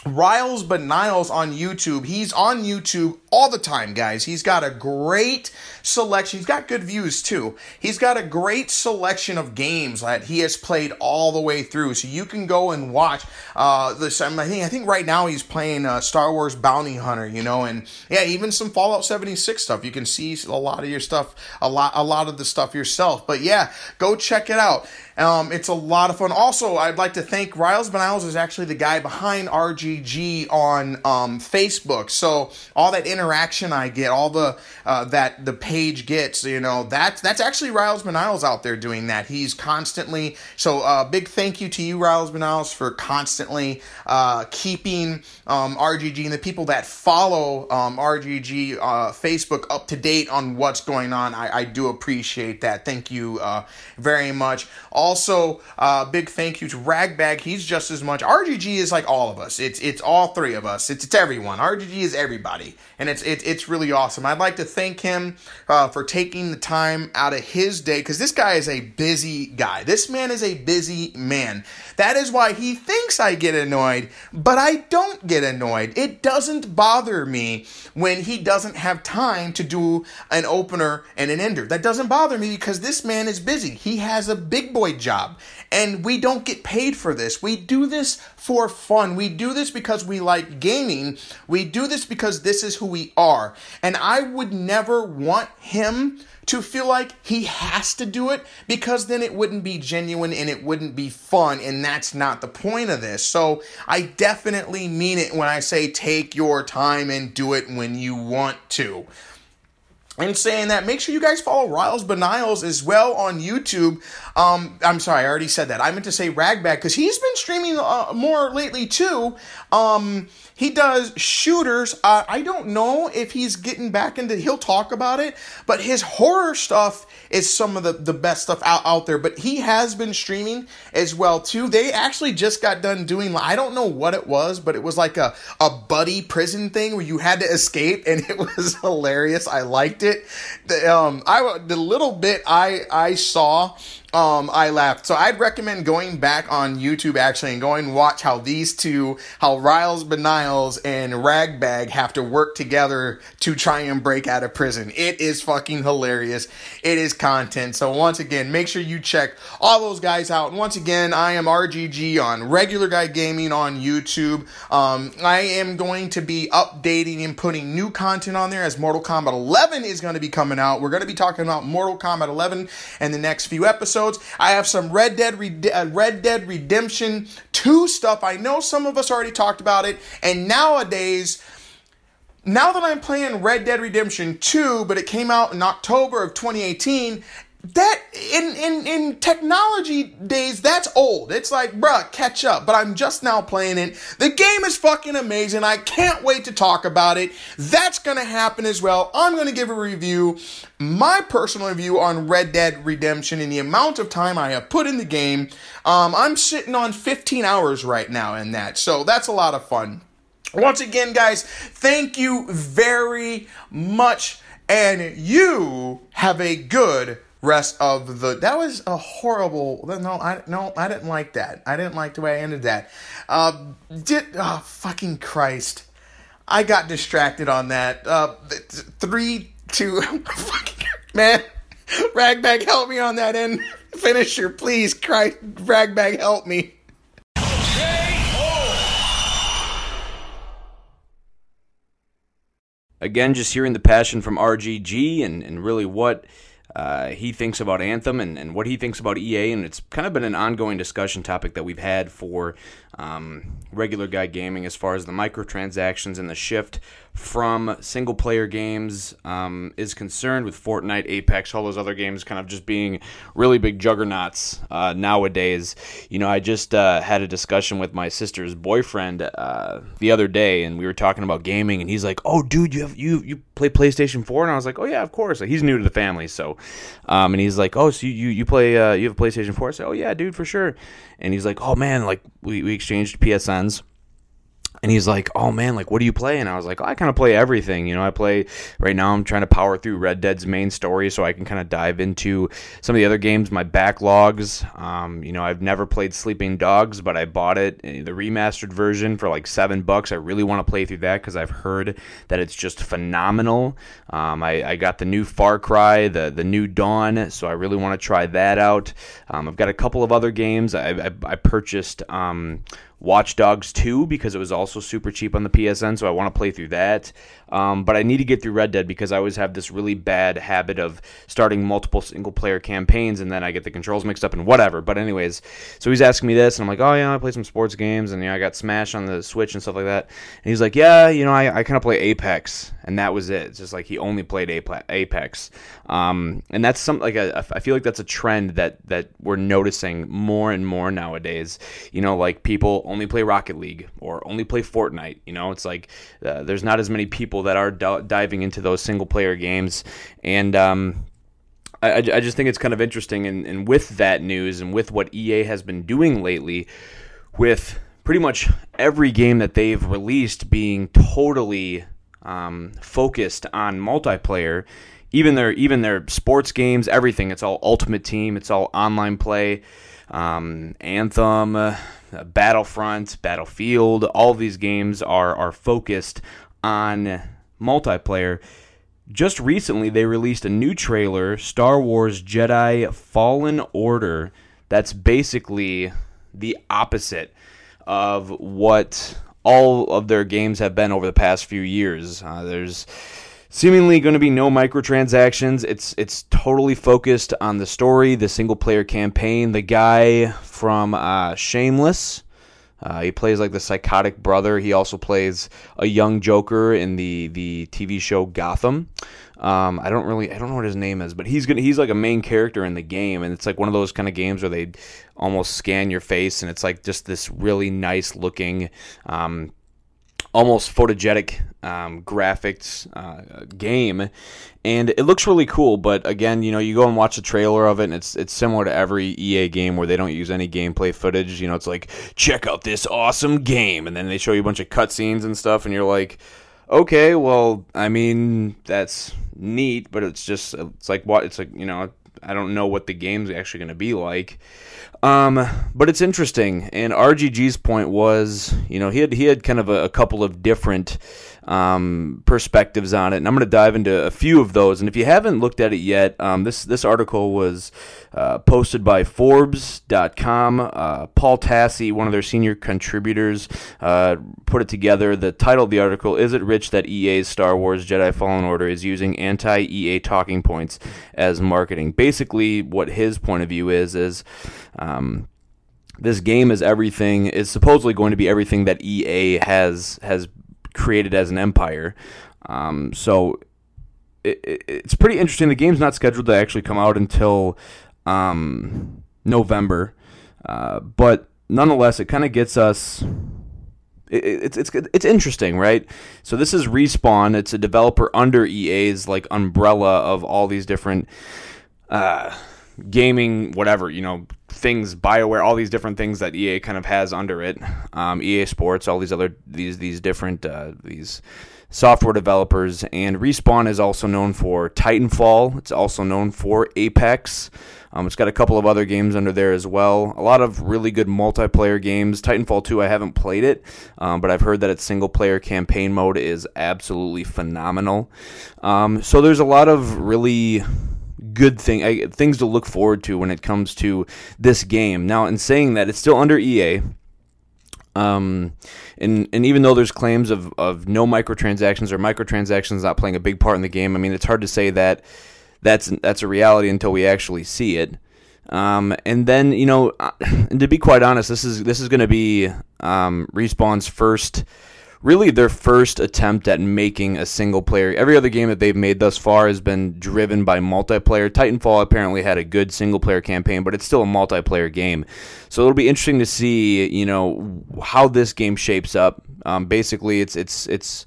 Riles but Niles on YouTube. He's on YouTube all the time, guys. He's got a great selection. He's got good views too. He's got a great selection of games that he has played all the way through. So you can go and watch. Uh, this, I think I think right now he's playing uh, Star Wars Bounty Hunter. You know, and yeah, even some Fallout 76 stuff. You can see a lot of your stuff, a lot, a lot of the stuff yourself. But yeah, go check it out. Um, it's a lot of fun. Also, I'd like to thank Riles Beniles is actually the guy behind RGG on um, Facebook. So all that interaction I get, all the uh, that the page gets, you know, that's that's actually Riles Beniles out there doing that. He's constantly so uh, big thank you to you, Riles Beniles, for constantly uh, keeping um, RGG and the people that follow um, RGG uh, Facebook up to date on what's going on. I, I do appreciate that. Thank you uh, very much. Uh, big thank you to raggBAGG. He's just as much. RGG is like all of us. It's it's all three of us. It's it's everyone. RGG is everybody, and it's it, it's really awesome. I'd like to thank him uh, for taking the time out of his day because this guy is a busy guy. This man is a busy man. That is why he thinks I get annoyed, but I don't get annoyed. It doesn't bother me when he doesn't have time to do an opener and an ender. That doesn't bother me because this man is busy. He has a big boy job. And we don't get paid for this. We do this for fun. We do this because we like gaming. We do this because this is who we are. And I would never want him to feel like he has to do it because then it wouldn't be genuine and it wouldn't be fun. And that's not the point of this. So I definitely mean it when I say take your time and do it when you want to and saying that make sure you guys follow Riles Beniles as well on YouTube. Um, I'm sorry, I already said that. I meant to say raggBAGG because he's been streaming uh, more lately too. Um, he does shooters. Uh, I don't know if he's getting back into. He'll talk about it, but his horror stuff is some of the the best stuff out out there. But he has been streaming as well too. They actually just got done doing. I don't know what it was, but it was like a a buddy prison thing where you had to escape, and it was hilarious. I liked it. The, um, I the little bit I I saw um, I laughed. So I'd recommend going back on YouTube actually and going watch how these two, how Riles Beniles and raggBAGG have to work together to try and break out of prison. It is fucking hilarious. It is content. So once again, make sure you check all those guys out. And once again, I am RGG on Regular Guy Gaming on YouTube. Um, I am going to be updating and putting new content on there as Mortal Kombat 11 is going to be coming out. We're going to be talking about Mortal Kombat 11 in the next few episodes episodes. I have some Red Dead Red- uh, Red Dead Redemption 2 stuff. I know some of us already talked about it, and nowadays now that I'm playing Red Dead Redemption 2, but it came out in October of 2018, that in in in technology days that's old. It's like bruh catch up. But i'm just now playing it. The game is fucking amazing. I can't wait to talk about it. That's gonna happen as well. I'm gonna give a review my personal review on red dead redemption and the amount of time i have put in the game. Um, i'm sitting on 15 hours right now in that. So that's a lot of fun. Once again guys thank you very much. And you have a good rest of the that was a horrible no i no i didn't like that. I didn't like the way i ended that. Uh did oh fucking christ. I got distracted on that. Uh three two fucking man raggBAGG help me on that end. Finisher please christ raggBAGG help me. Again just hearing the passion from rgg and, and really what uh, he thinks about Anthem and, and what he thinks about EA, and it's kind of been an ongoing discussion topic that we've had for um, regular guy gaming as far as the microtransactions and the shift from single player games um, is concerned with Fortnite, Apex, all those other games kind of just being really big juggernauts uh, nowadays. You know, I just uh, had a discussion with my sister's boyfriend uh, the other day, and we were talking about gaming, and he's like, "Oh, dude, you have you you play PlayStation 4?" And I was like, "Oh yeah, of course." Like, he's new to the family, so, um, and he's like, "Oh, so you you, you play uh, you have a PlayStation 4?" I said, "Oh yeah, dude, for sure." And he's like, "Oh man, like we we exchanged PSNs." And he's like, "Oh man, like what do you play?" And I was like, oh, "I kind of play everything. You know, I play right now. I'm trying to power through Red Dead's main story, so I can kind of dive into some of the other games, my backlogs. Um, you know, I've never played Sleeping Dogs, but I bought it eh, the remastered version for like seven bucks. I really want to play through that because I've heard that it's just phenomenal. Um, I, I, got the new Far Cry, the the new Dawn, so I really want to try that out. Um, I've got a couple of other games. I, I, I purchased. Watch Dogs 2 because it was also super cheap on the PSN, so I want to play through that. Um, but I need to get through Red Dead because I always have this really bad habit of starting multiple single player campaigns and then I get the controls mixed up and whatever. But, anyways, so he's asking me this, and I'm like, oh, yeah, I play some sports games, and yeah, I got Smash on the Switch and stuff like that. And he's like, yeah, you know, I, I kind of play Apex, and that was it. It's just like he only played Apex. Um, and that's some like a, I feel like that's a trend that, that we're noticing more and more nowadays. You know, like people only play Rocket League or only play Fortnite. You know, it's like uh, there's not as many people that are d- diving into those single player games, and um, I, I, just think it's kind of interesting. And, and with that news and with what EA has been doing lately, with pretty much every game that they've released being totally um, focused on multiplayer even their even their sports games, everything. It's all Ultimate Team. It's all online play. Um, Anthem, uh, Battlefront, Battlefield, all these games are are focused on multiplayer. Just recently, they released a new trailer, Star Wars Jedi Fallen Order, that's basically the opposite of what all of their games have been over the past few years. Uh, there's seemingly going to be no microtransactions. It's it's totally focused on the story, the single player campaign. The guy from uh, Shameless, uh, he plays like the psychotic brother. He also plays a young Joker in the the TV show Gotham. Um, I don't really I don't know what his name is, but he's gonna he's like a main character in the game, and it's like one of those kind of games where they almost scan your face, and it's like just this really nice looking. Um, almost photogenic um, graphics uh, game, and it looks really cool. But again, you know, you go and watch the trailer of it, and it's it's similar to every EA game where they don't use any gameplay footage. You know, it's like check out this awesome game, and then they show you a bunch of cutscenes and stuff, and you're like, okay, well, I mean, that's neat, but it's just it's like what it's like, you know. I don't know what the game's actually going to be like. Um, but it's interesting. And RGG's point was, you know, he had he had kind of a, a couple of different um, perspectives on it, and I'm going to dive into a few of those. And if you haven't looked at it yet, um, this this article was uh, posted by Forbes.com. Uh, Paul Tassi, one of their senior contributors, uh, put it together. The title of the article is it rich that EA's Star Wars Jedi Fallen Order is using anti-EA talking points as marketing? Basically, what his point of view is is um, this game is everything is supposedly going to be everything that EA has has created as an empire. Um, so it, it, it's pretty interesting. The game's not scheduled to actually come out until um, November, uh, but nonetheless, it kind of gets us. it's it's it's interesting, right? So this is Respawn. It's a developer under EA's like umbrella of all these different uh, gaming, whatever you know, things. Bioware, all these different things that EA kind of has under it. Um, EA Sports, all these other these these different uh, these software developers. And Respawn is also known for Titanfall. It's also known for Apex. Um, it's got a couple of other games under there as well. A lot of really good multiplayer games. Titanfall 2, I haven't played it, um, but I've heard that its single player campaign mode is absolutely phenomenal. Um, so there's a lot of really good thing things to look forward to when it comes to this game. Now, in saying that, it's still under EA. Um, and and even though there's claims of, of no microtransactions or microtransactions not playing a big part in the game, I mean it's hard to say that that's that's a reality until we actually see it. Um, and then you know, uh, and to be quite honest, this is this is going to be um, Respawn's first really their first attempt at making a single player. Every other game that they've made thus far has been driven by multiplayer. Titanfall apparently had a good single player campaign, but it's still a multiplayer game. So it'll be interesting to see, you know, how this game shapes up. Um, basically, it's it's it's.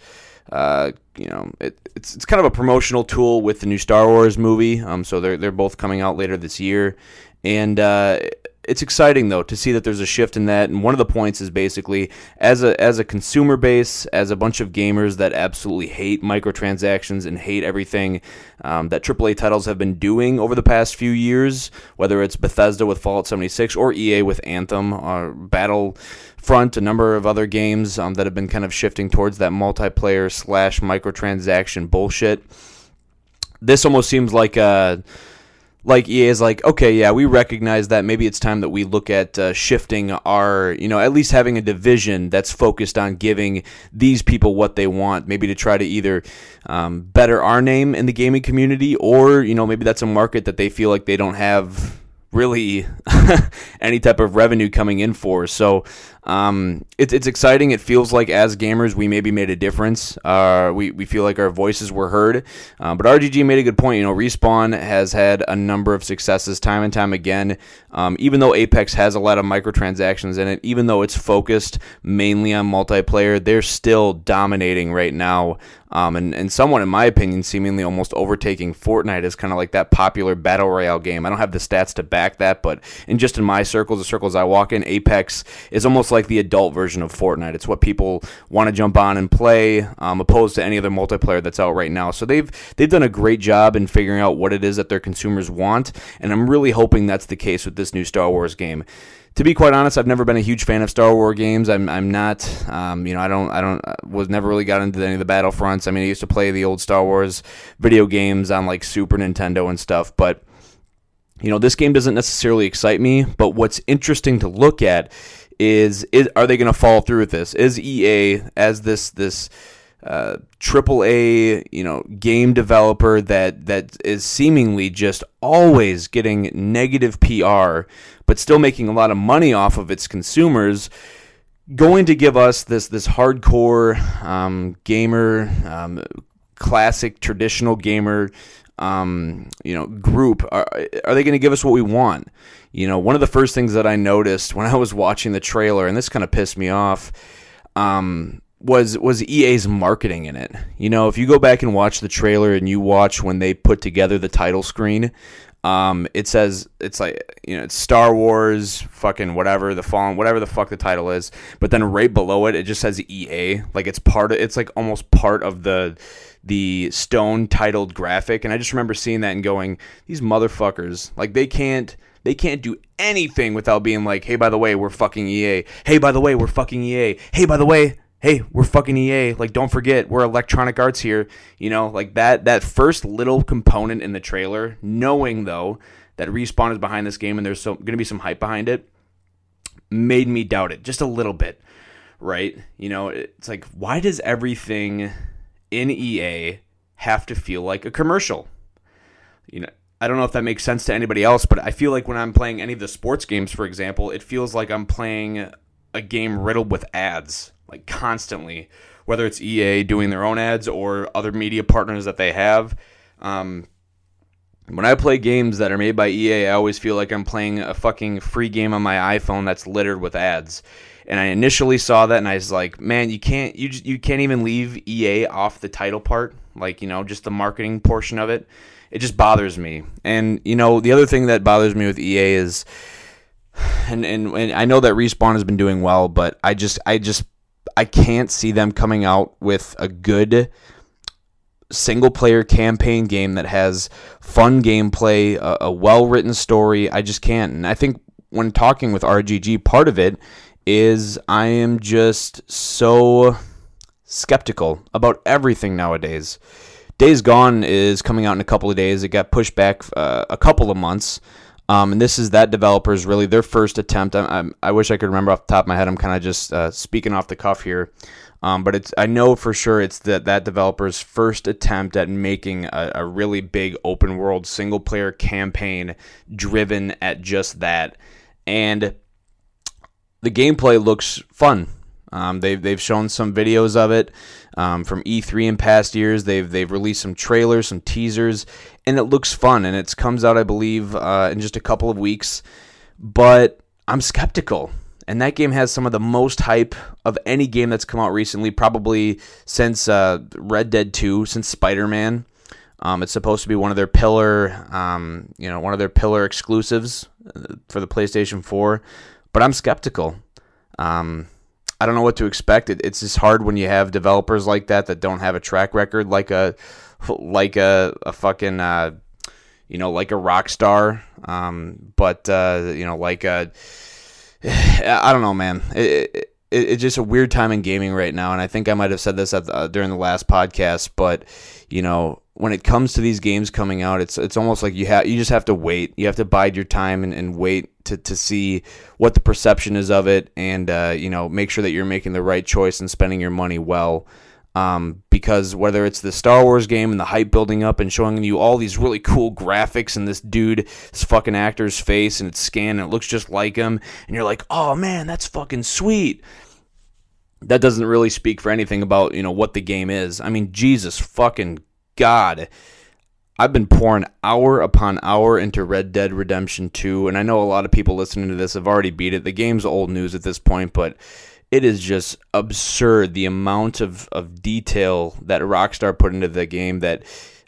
Uh, you know, it, it's it's kind of a promotional tool with the new Star Wars movie. Um, so they're they're both coming out later this year, and uh, it's exciting though to see that there's a shift in that. And one of the points is basically as a as a consumer base, as a bunch of gamers that absolutely hate microtransactions and hate everything um, that AAA titles have been doing over the past few years, whether it's Bethesda with Fallout 76 or EA with Anthem or Battlefront, a number of other games um, that have been kind of shifting towards that multiplayer slash microtransaction bullshit. This almost seems like a like EA is like, okay, yeah, we recognize that. Maybe it's time that we look at uh, shifting our, you know, at least having a division that's focused on giving these people what they want. Maybe to try to either um, better our name in the gaming community, or you know, maybe that's a market that they feel like they don't have really any type of revenue coming in for. So um, it's it's exciting. It feels like as gamers we maybe made a difference. Uh, we we feel like our voices were heard. Uh, but RGG made a good point. You know, Respawn has had a number of successes time and time again. Um, even though Apex has a lot of microtransactions in it, even though it's focused mainly on multiplayer, they're still dominating right now um, and, and someone, in my opinion, seemingly almost overtaking Fortnite as kind of like that popular battle royale game. I don't have the stats to back that, but in just in my circles, the circles I walk in, Apex is almost like the adult version of Fortnite. It's what people want to jump on and play, um, opposed to any other multiplayer that's out right now. So they've they've done a great job in figuring out what it is that their consumers want, and I'm really hoping that's the case with this new Star Wars game to be quite honest, I've never been a huge fan of Star Wars games. I'm I'm not. Um, you know, I don't I don't was never really got into any of the Battlefronts. I mean, I used to play the old Star Wars video games on like Super Nintendo and stuff, but you know, this game doesn't necessarily excite me. But what's interesting to look at is is are they going to follow through with this? Is EA as this this uh, triple A, you know, game developer that that is seemingly just always getting negative PR, but still making a lot of money off of its consumers, going to give us this this hardcore um, gamer, um, classic traditional gamer, um, you know, group. Are, are they going to give us what we want? You know, one of the first things that I noticed when I was watching the trailer, and this kind of pissed me off. Um, was was EA's marketing in it. You know, if you go back and watch the trailer and you watch when they put together the title screen, um, it says it's like you know it's Star Wars, fucking whatever the Fallen, whatever the fuck the title is. But then right below it, it just says EA, like it's part of it's like almost part of the the stone titled graphic. And I just remember seeing that and going, these motherfuckers, like they can't they can't do anything without being like, hey, by the way, we're fucking EA. Hey, by the way, we're fucking EA. Hey, by the way, hey, we're fucking EA. Like, don't forget, we're Electronic Arts here. You know, like that that first little component in the trailer, knowing though that Respawn is behind this game and there's so going to be some hype behind it, made me doubt it just a little bit. Right? You know, it's like, why does everything in EA have to feel like a commercial? You know, I don't know if that makes sense to anybody else, but I feel like when I'm playing any of the sports games, for example, it feels like I'm playing a game riddled with ads like constantly, whether it's EA doing their own ads or other media partners that they have. Um, when I play games that are made by EA, I always feel like I'm playing a fucking free game on my iPhone that's littered with ads. And I initially saw that and I was like, man, you can't you just, you can't even leave EA off the title part, like, you know, just the marketing portion of it. It just bothers me. And you know, the other thing that bothers me with EA is and, and, and I know that Respawn has been doing well, but I just I just I can't see them coming out with a good single player campaign game that has fun gameplay, a, a well written story. I just can't. And I think when talking with RGG, part of it is I am just so skeptical about everything nowadays. Days Gone is coming out in a couple of days. It got pushed back uh, a couple of months. Um, and this is that developer's really their first attempt. I, I, I, wish I could remember off the top of my head. I'm kind of just uh, speaking off the cuff here, um, but it's I know for sure it's that that developer's first attempt at making a, a really big open world single player campaign driven at just that, and the gameplay looks fun. Um, they've they've shown some videos of it um, from E3 in past years. They've they've released some trailers, some teasers, and it looks fun. And it comes out, I believe, uh, in just a couple of weeks. But I'm skeptical. And that game has some of the most hype of any game that's come out recently, probably since uh, Red Dead 2, since Spider Man. Um, it's supposed to be one of their pillar, um, you know, one of their pillar exclusives uh, for the PlayStation 4, but I'm skeptical. Um, I don't know what to expect. It, it's just hard when you have developers like that that don't have a track record, like a like a, a fucking uh, you know like a Rockstar, um, but uh, you know like a I don't know, man. It, it, it's just a weird time in gaming right now, and I think I might have said this the, uh, during the last podcast, but you know when it comes to these games coming out, it's it's almost like you have you just have to wait. You have to bide your time and, and wait to, to see what the perception is of it, and uh, you know make sure that you're making the right choice and spending your money well. Um, because whether it's the Star Wars game and the hype building up and showing you all these really cool graphics and this dude, this fucking actor's face and it's scanned and it looks just like him, and you're like, oh man, that's fucking sweet. That doesn't really speak for anything about you know what the game is. I mean, Jesus fucking God. I've been pouring hour upon hour into Red Dead Redemption 2, and I know a lot of people listening to this have already beat it. The game's old news at this point, but it is just absurd the amount of, of detail that Rockstar put into the game that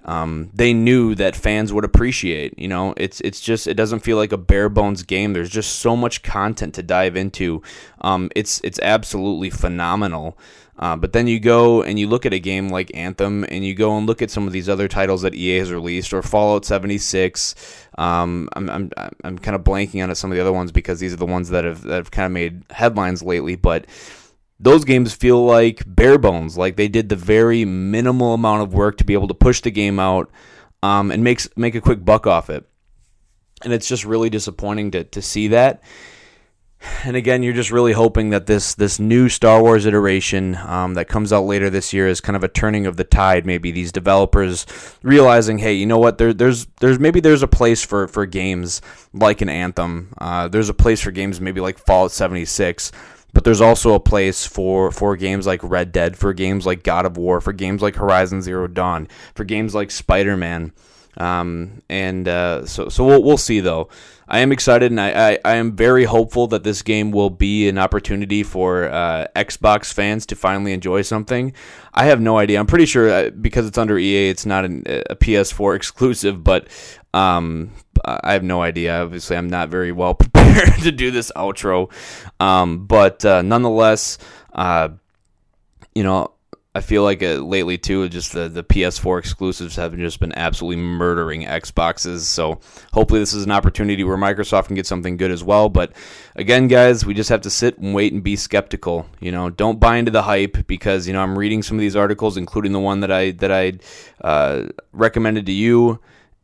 um, they knew that fans would appreciate. You know, it's it's just it doesn't feel like a bare bones game. There's just so much content to dive into. Um, it's it's absolutely phenomenal. Uh, but then you go and you look at a game like Anthem, and you go and look at some of these other titles that EA has released, or Fallout 76. Um, I'm, I'm, I'm kind of blanking on some of the other ones because these are the ones that have that have kind of made headlines lately. But those games feel like bare bones, like they did the very minimal amount of work to be able to push the game out um, and makes make a quick buck off it. And it's just really disappointing to to see that and again, you're just really hoping that this this new Star Wars iteration um, that comes out later this year is kind of a turning of the tide. Maybe these developers realizing, hey, you know what? There, there's there's maybe there's a place for for games like an Anthem. Uh, there's a place for games maybe like Fallout 76. But there's also a place for, for games like Red Dead, for games like God of War, for games like Horizon Zero Dawn, for games like Spider Man. Um, and uh, so so we'll, we'll see though. I am excited and I, I, I, am very hopeful that this game will be an opportunity for uh, Xbox fans to finally enjoy something. I have no idea. I'm pretty sure uh, because it's under EA, it's not an, a PS4 exclusive, but um, I have no idea. Obviously, I'm not very well prepared to do this outro. Um, but uh, nonetheless, uh, you know, I feel like uh, lately too, just the, the PS4 exclusives have just been absolutely murdering Xboxes. So hopefully this is an opportunity where Microsoft can get something good as well. But again, guys, we just have to sit and wait and be skeptical. You know, don't buy into the hype because you know I'm reading some of these articles, including the one that I that I uh, recommended to you.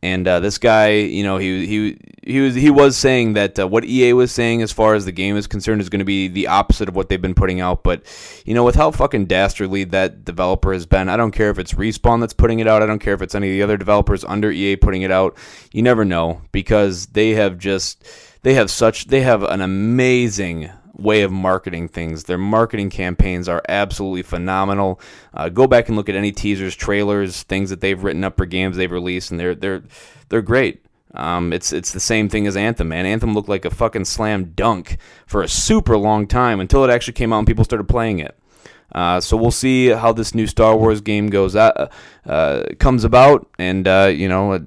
And uh, this guy, you know, he he he was he was saying that uh, what EA was saying as far as the game is concerned is going to be the opposite of what they've been putting out. But you know, with how fucking dastardly that developer has been, I don't care if it's Respawn that's putting it out. I don't care if it's any of the other developers under EA putting it out. You never know because they have just they have such they have an amazing way of marketing things. Their marketing campaigns are absolutely phenomenal. Uh, go back and look at any teasers, trailers, things that they've written up for games they've released, and they're they're they're great. Um, it's it's the same thing as Anthem, man. Anthem looked like a fucking slam dunk for a super long time until it actually came out and people started playing it. Uh, so we'll see how this new Star Wars game goes uh, uh comes about, and uh, you know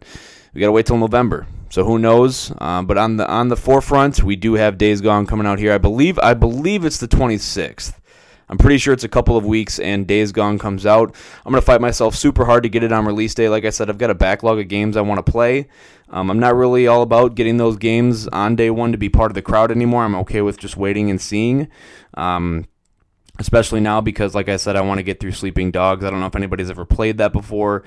we gotta wait till November. So who knows? Um, but on the on the forefront, we do have Days Gone coming out here. I believe I believe it's the 26th. I'm pretty sure it's a couple of weeks and Days Gone comes out. I'm to fight myself super hard to get it on release day. Like I said, I've got a backlog of games I want to play. Um, I'm not really all about getting those games on day one to be part of the crowd anymore. I'm okay with just waiting and seeing. Um, especially now because, like I said, I want to get through Sleeping Dogs. I don't know if anybody's ever played that before.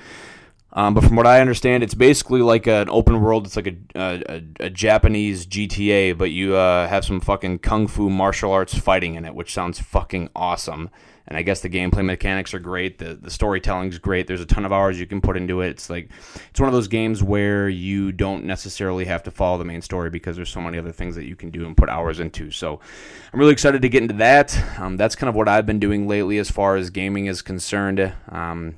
Um, but from what I understand, it's basically like an open world. It's like a, a, a Japanese GTA, but you uh, have some fucking kung fu martial arts fighting in it, which sounds fucking awesome. And I guess the gameplay mechanics are great. The the storytelling's great. There's a ton of hours you can put into it. It's like it's one of those games where you don't necessarily have to follow the main story because there's so many other things that you can do and put hours into. So I'm really excited to get into that. Um, that's kind of what I've been doing lately as far as gaming is concerned. Um,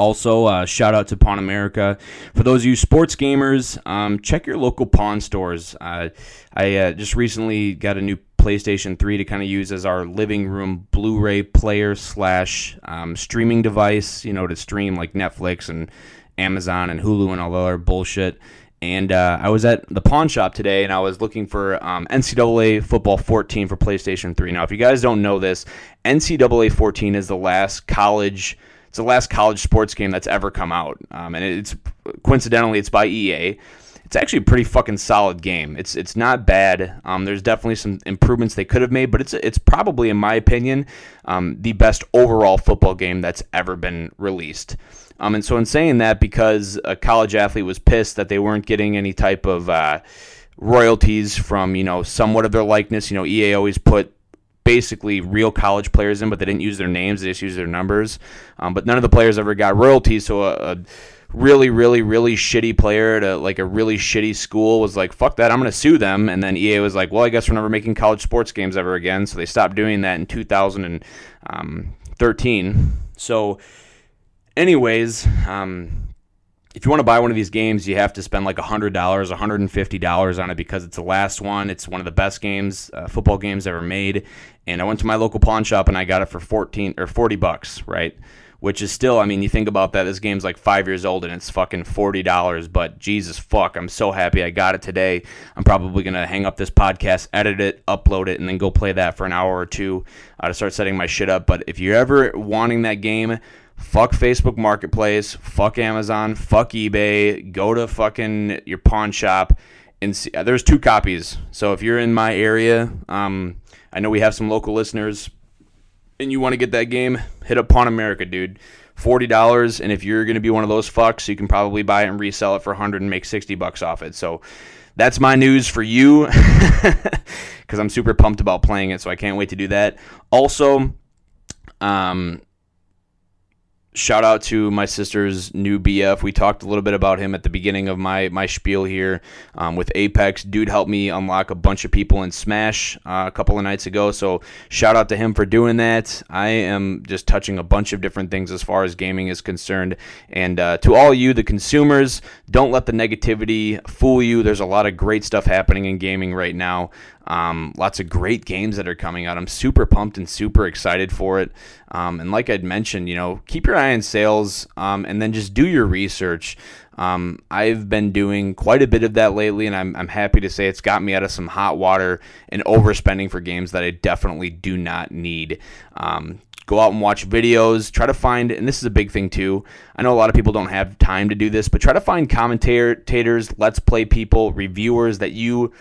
also, uh, shout out to Pawn America. For those of you sports gamers, um, check your local pawn stores. Uh, I uh, just recently got a new PlayStation 3 to kind of use as our living room Blu-ray player slash um, streaming device. You know, to stream like Netflix and Amazon and Hulu and all the other bullshit. And uh, I was at the pawn shop today, and I was looking for um, NCAA Football 14 for PlayStation 3. Now, if you guys don't know this, NCAA 14 is the last college. It's the last college sports game that's ever come out, um, and it's coincidentally it's by EA it's actually a pretty fucking solid game. It's it's not bad. Um, there's definitely some improvements they could have made, but it's it's probably, in my opinion, um, the best overall football game that's ever been released. Um, and so in saying that, because a college athlete was pissed that they weren't getting any type of uh, royalties from you know somewhat of their likeness. You know, EA always put basically real college players in, but they didn't use their names; they just used their numbers. Um, but none of the players ever got royalties, so a, a really, really, really shitty player to like a really shitty school was like, fuck that, I'm to sue them. And then EA was like, well, I guess we're never making college sports games ever again. So they stopped doing that in 2013. So, anyways, um, if you want to buy one of these games, you have to spend like $100, $150 on it because it's the last one. It's one of the best games, uh, football games ever made. And I went to my local pawn shop and I got it for 14 or 40 bucks, right? which is still, I mean, you think about that. This game's like five years old and it's fucking forty dollars. But Jesus fuck, I'm so happy I got it today. I'm probably gonna hang up this podcast, edit it, upload it, and then go play that for an hour or two uh, to start setting my shit up. But if you're ever wanting that game, fuck Facebook Marketplace, fuck Amazon, fuck eBay. Go to fucking your pawn shop and see. Uh, there's two copies. So if you're in my area, um, I know we have some local listeners and you want to get that game, hit up Pawn America, dude. Forty dollars, and if you're going to be one of those fucks, you can probably buy it and resell it for hundred and make sixty bucks off it. So that's my news for you, because I'm super pumped about playing it. So I can't wait to do that. Also, um, shout out to my sister's new BF. We talked a little bit about him at the beginning of my my spiel here um, with Apex. Dude helped me unlock a bunch of people in Smash uh, a couple of nights ago. So shout out to him for doing that. I am just touching a bunch of different things as far as gaming is concerned. And uh, to all you, the consumers, don't let the negativity fool you. There's a lot of great stuff happening in gaming right now. Um, lots of great games that are coming out. I'm super pumped and super excited for it. Um, and like I'd mentioned, you know, keep your eye on sales um, and then just do your research. Um, I've been doing quite a bit of that lately, and I'm, I'm happy to say it's got me out of some hot water and overspending for games that I definitely do not need um, go out and watch videos try to find and this is a big thing too i know a lot of people don't have time to do this but try to find commentators let's play people reviewers that you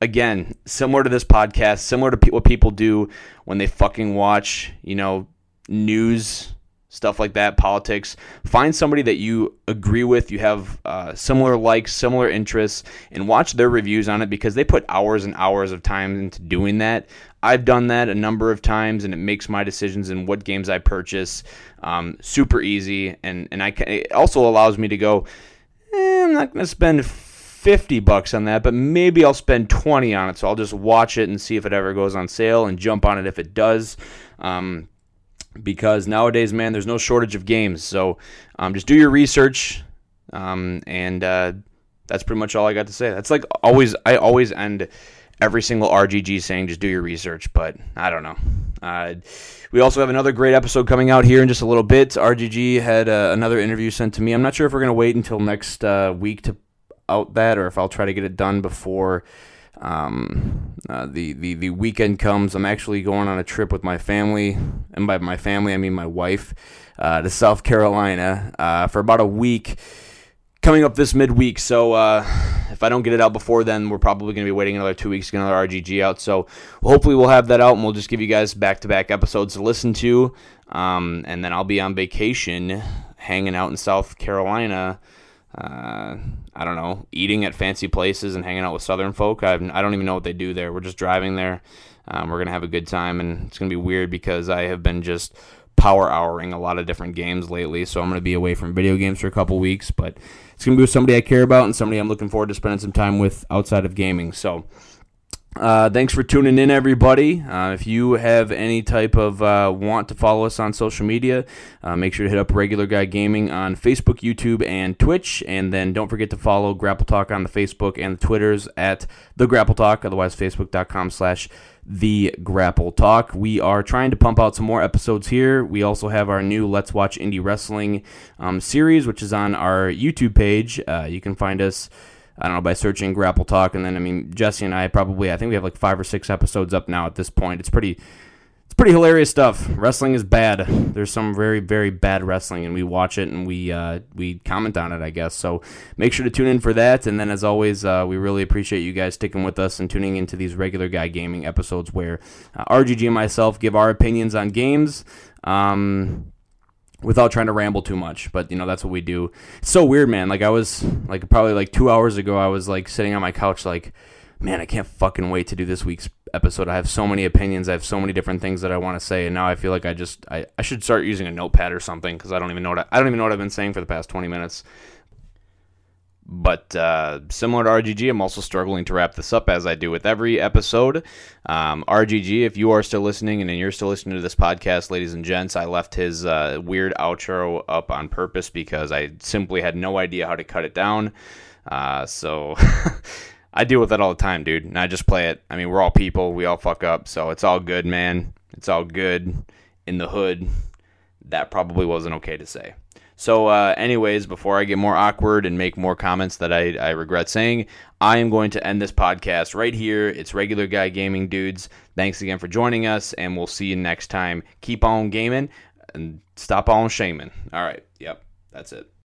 again, similar to this podcast, similar to pe- what people do when they fucking watch, you know, news stuff like that, politics. Find somebody that you agree with, you have uh, similar likes, similar interests, and watch their reviews on it because they put hours and hours of time into doing that. I've done that a number of times, and it makes my decisions and what games I purchase um, super easy. And and I it also allows me to go. Eh, I'm not going to spend 50 bucks on that, but maybe I'll spend 20 on it. So I'll just watch it and see if it ever goes on sale and jump on it if it does. Um, because nowadays, man, there's no shortage of games. So um, just do your research. Um, and uh, that's pretty much all I got to say. That's like always, I always end every single RGG saying just do your research, but I don't know. Uh, we also have another great episode coming out here in just a little bit. RGG had uh, another interview sent to me. I'm not sure if we're going to wait until next uh, week to out that or if I'll try to get it done before um, uh, the, the, the weekend comes. I'm actually going on a trip with my family, and by my family, I mean my wife, uh, to South Carolina uh, for about a week coming up this midweek. So uh, if I don't get it out before then, we're probably going to be waiting another two weeks to get another RGG out. So hopefully we'll have that out, and we'll just give you guys back to back episodes to listen to. Um, and then I'll be on vacation, hanging out in South Carolina uh, I don't know, eating at fancy places and hanging out with Southern folk. I've, I don't even know what they do there. We're just driving there. Um, we're gonna have a good time, and it's gonna be weird because I have been just power houring a lot of different games lately. So I'm gonna be away from video games for a couple weeks, but it's gonna be with somebody I care about and somebody I'm looking forward to spending some time with outside of gaming. So Uh, thanks for tuning in, everybody. Uh, if you have any type of uh, want to follow us on social media, uh, make sure to hit up Regular Guy Gaming on Facebook, YouTube, and Twitch. And then don't forget to follow Grapple Talk on the Facebook and the Twitters at The Grapple Talk, otherwise facebook.com slash The Grapple Talk. We are trying to pump out some more episodes here. We also have our new Let's Watch Indie Wrestling um, series, which is on our YouTube page. Uh, you can find us I don't know, by searching Grapple Talk. And then, I mean, Jesse and I probably, I think we have like five or six episodes up now at this point. It's pretty, it's pretty hilarious stuff. Wrestling is bad. There's some very, very bad wrestling, and we watch it and we, uh, we comment on it, I guess. So make sure to tune in for that. And then, as always, uh, we really appreciate you guys sticking with us and tuning into these regular guy gaming episodes where uh, RGG and myself give our opinions on games. Um, without trying to ramble too much. But you know, that's what we do. It's so weird, man. Like I was like probably like two hours ago, I was like sitting on my couch, like, man, I can't fucking wait to do this week's episode. I have so many opinions. I have so many different things that I want to say, and now I feel like I just I, I should start using a notepad or something because I don't even know what I, I don't even know what I've been saying for the past twenty minutes. But uh, similar to RGG, I'm also struggling to wrap this up as I do with every episode. Um, RGG, if you are still listening and you're still listening to this podcast, ladies and gents, I left his uh, weird outro up on purpose because I simply had no idea how to cut it down. Uh, so I deal with that all the time, dude. And I just play it. I mean, we're all people. We all fuck up. So it's all good, man. It's all good in the hood. That probably wasn't okay to say. So, uh, anyways, before I get more awkward and make more comments that I, I regret saying, I am going to end this podcast right here. It's Regular Guy Gaming Dudes. Thanks again for joining us, and we'll see you next time. Keep on gaming and stop on shaming. All right. Yep. That's it.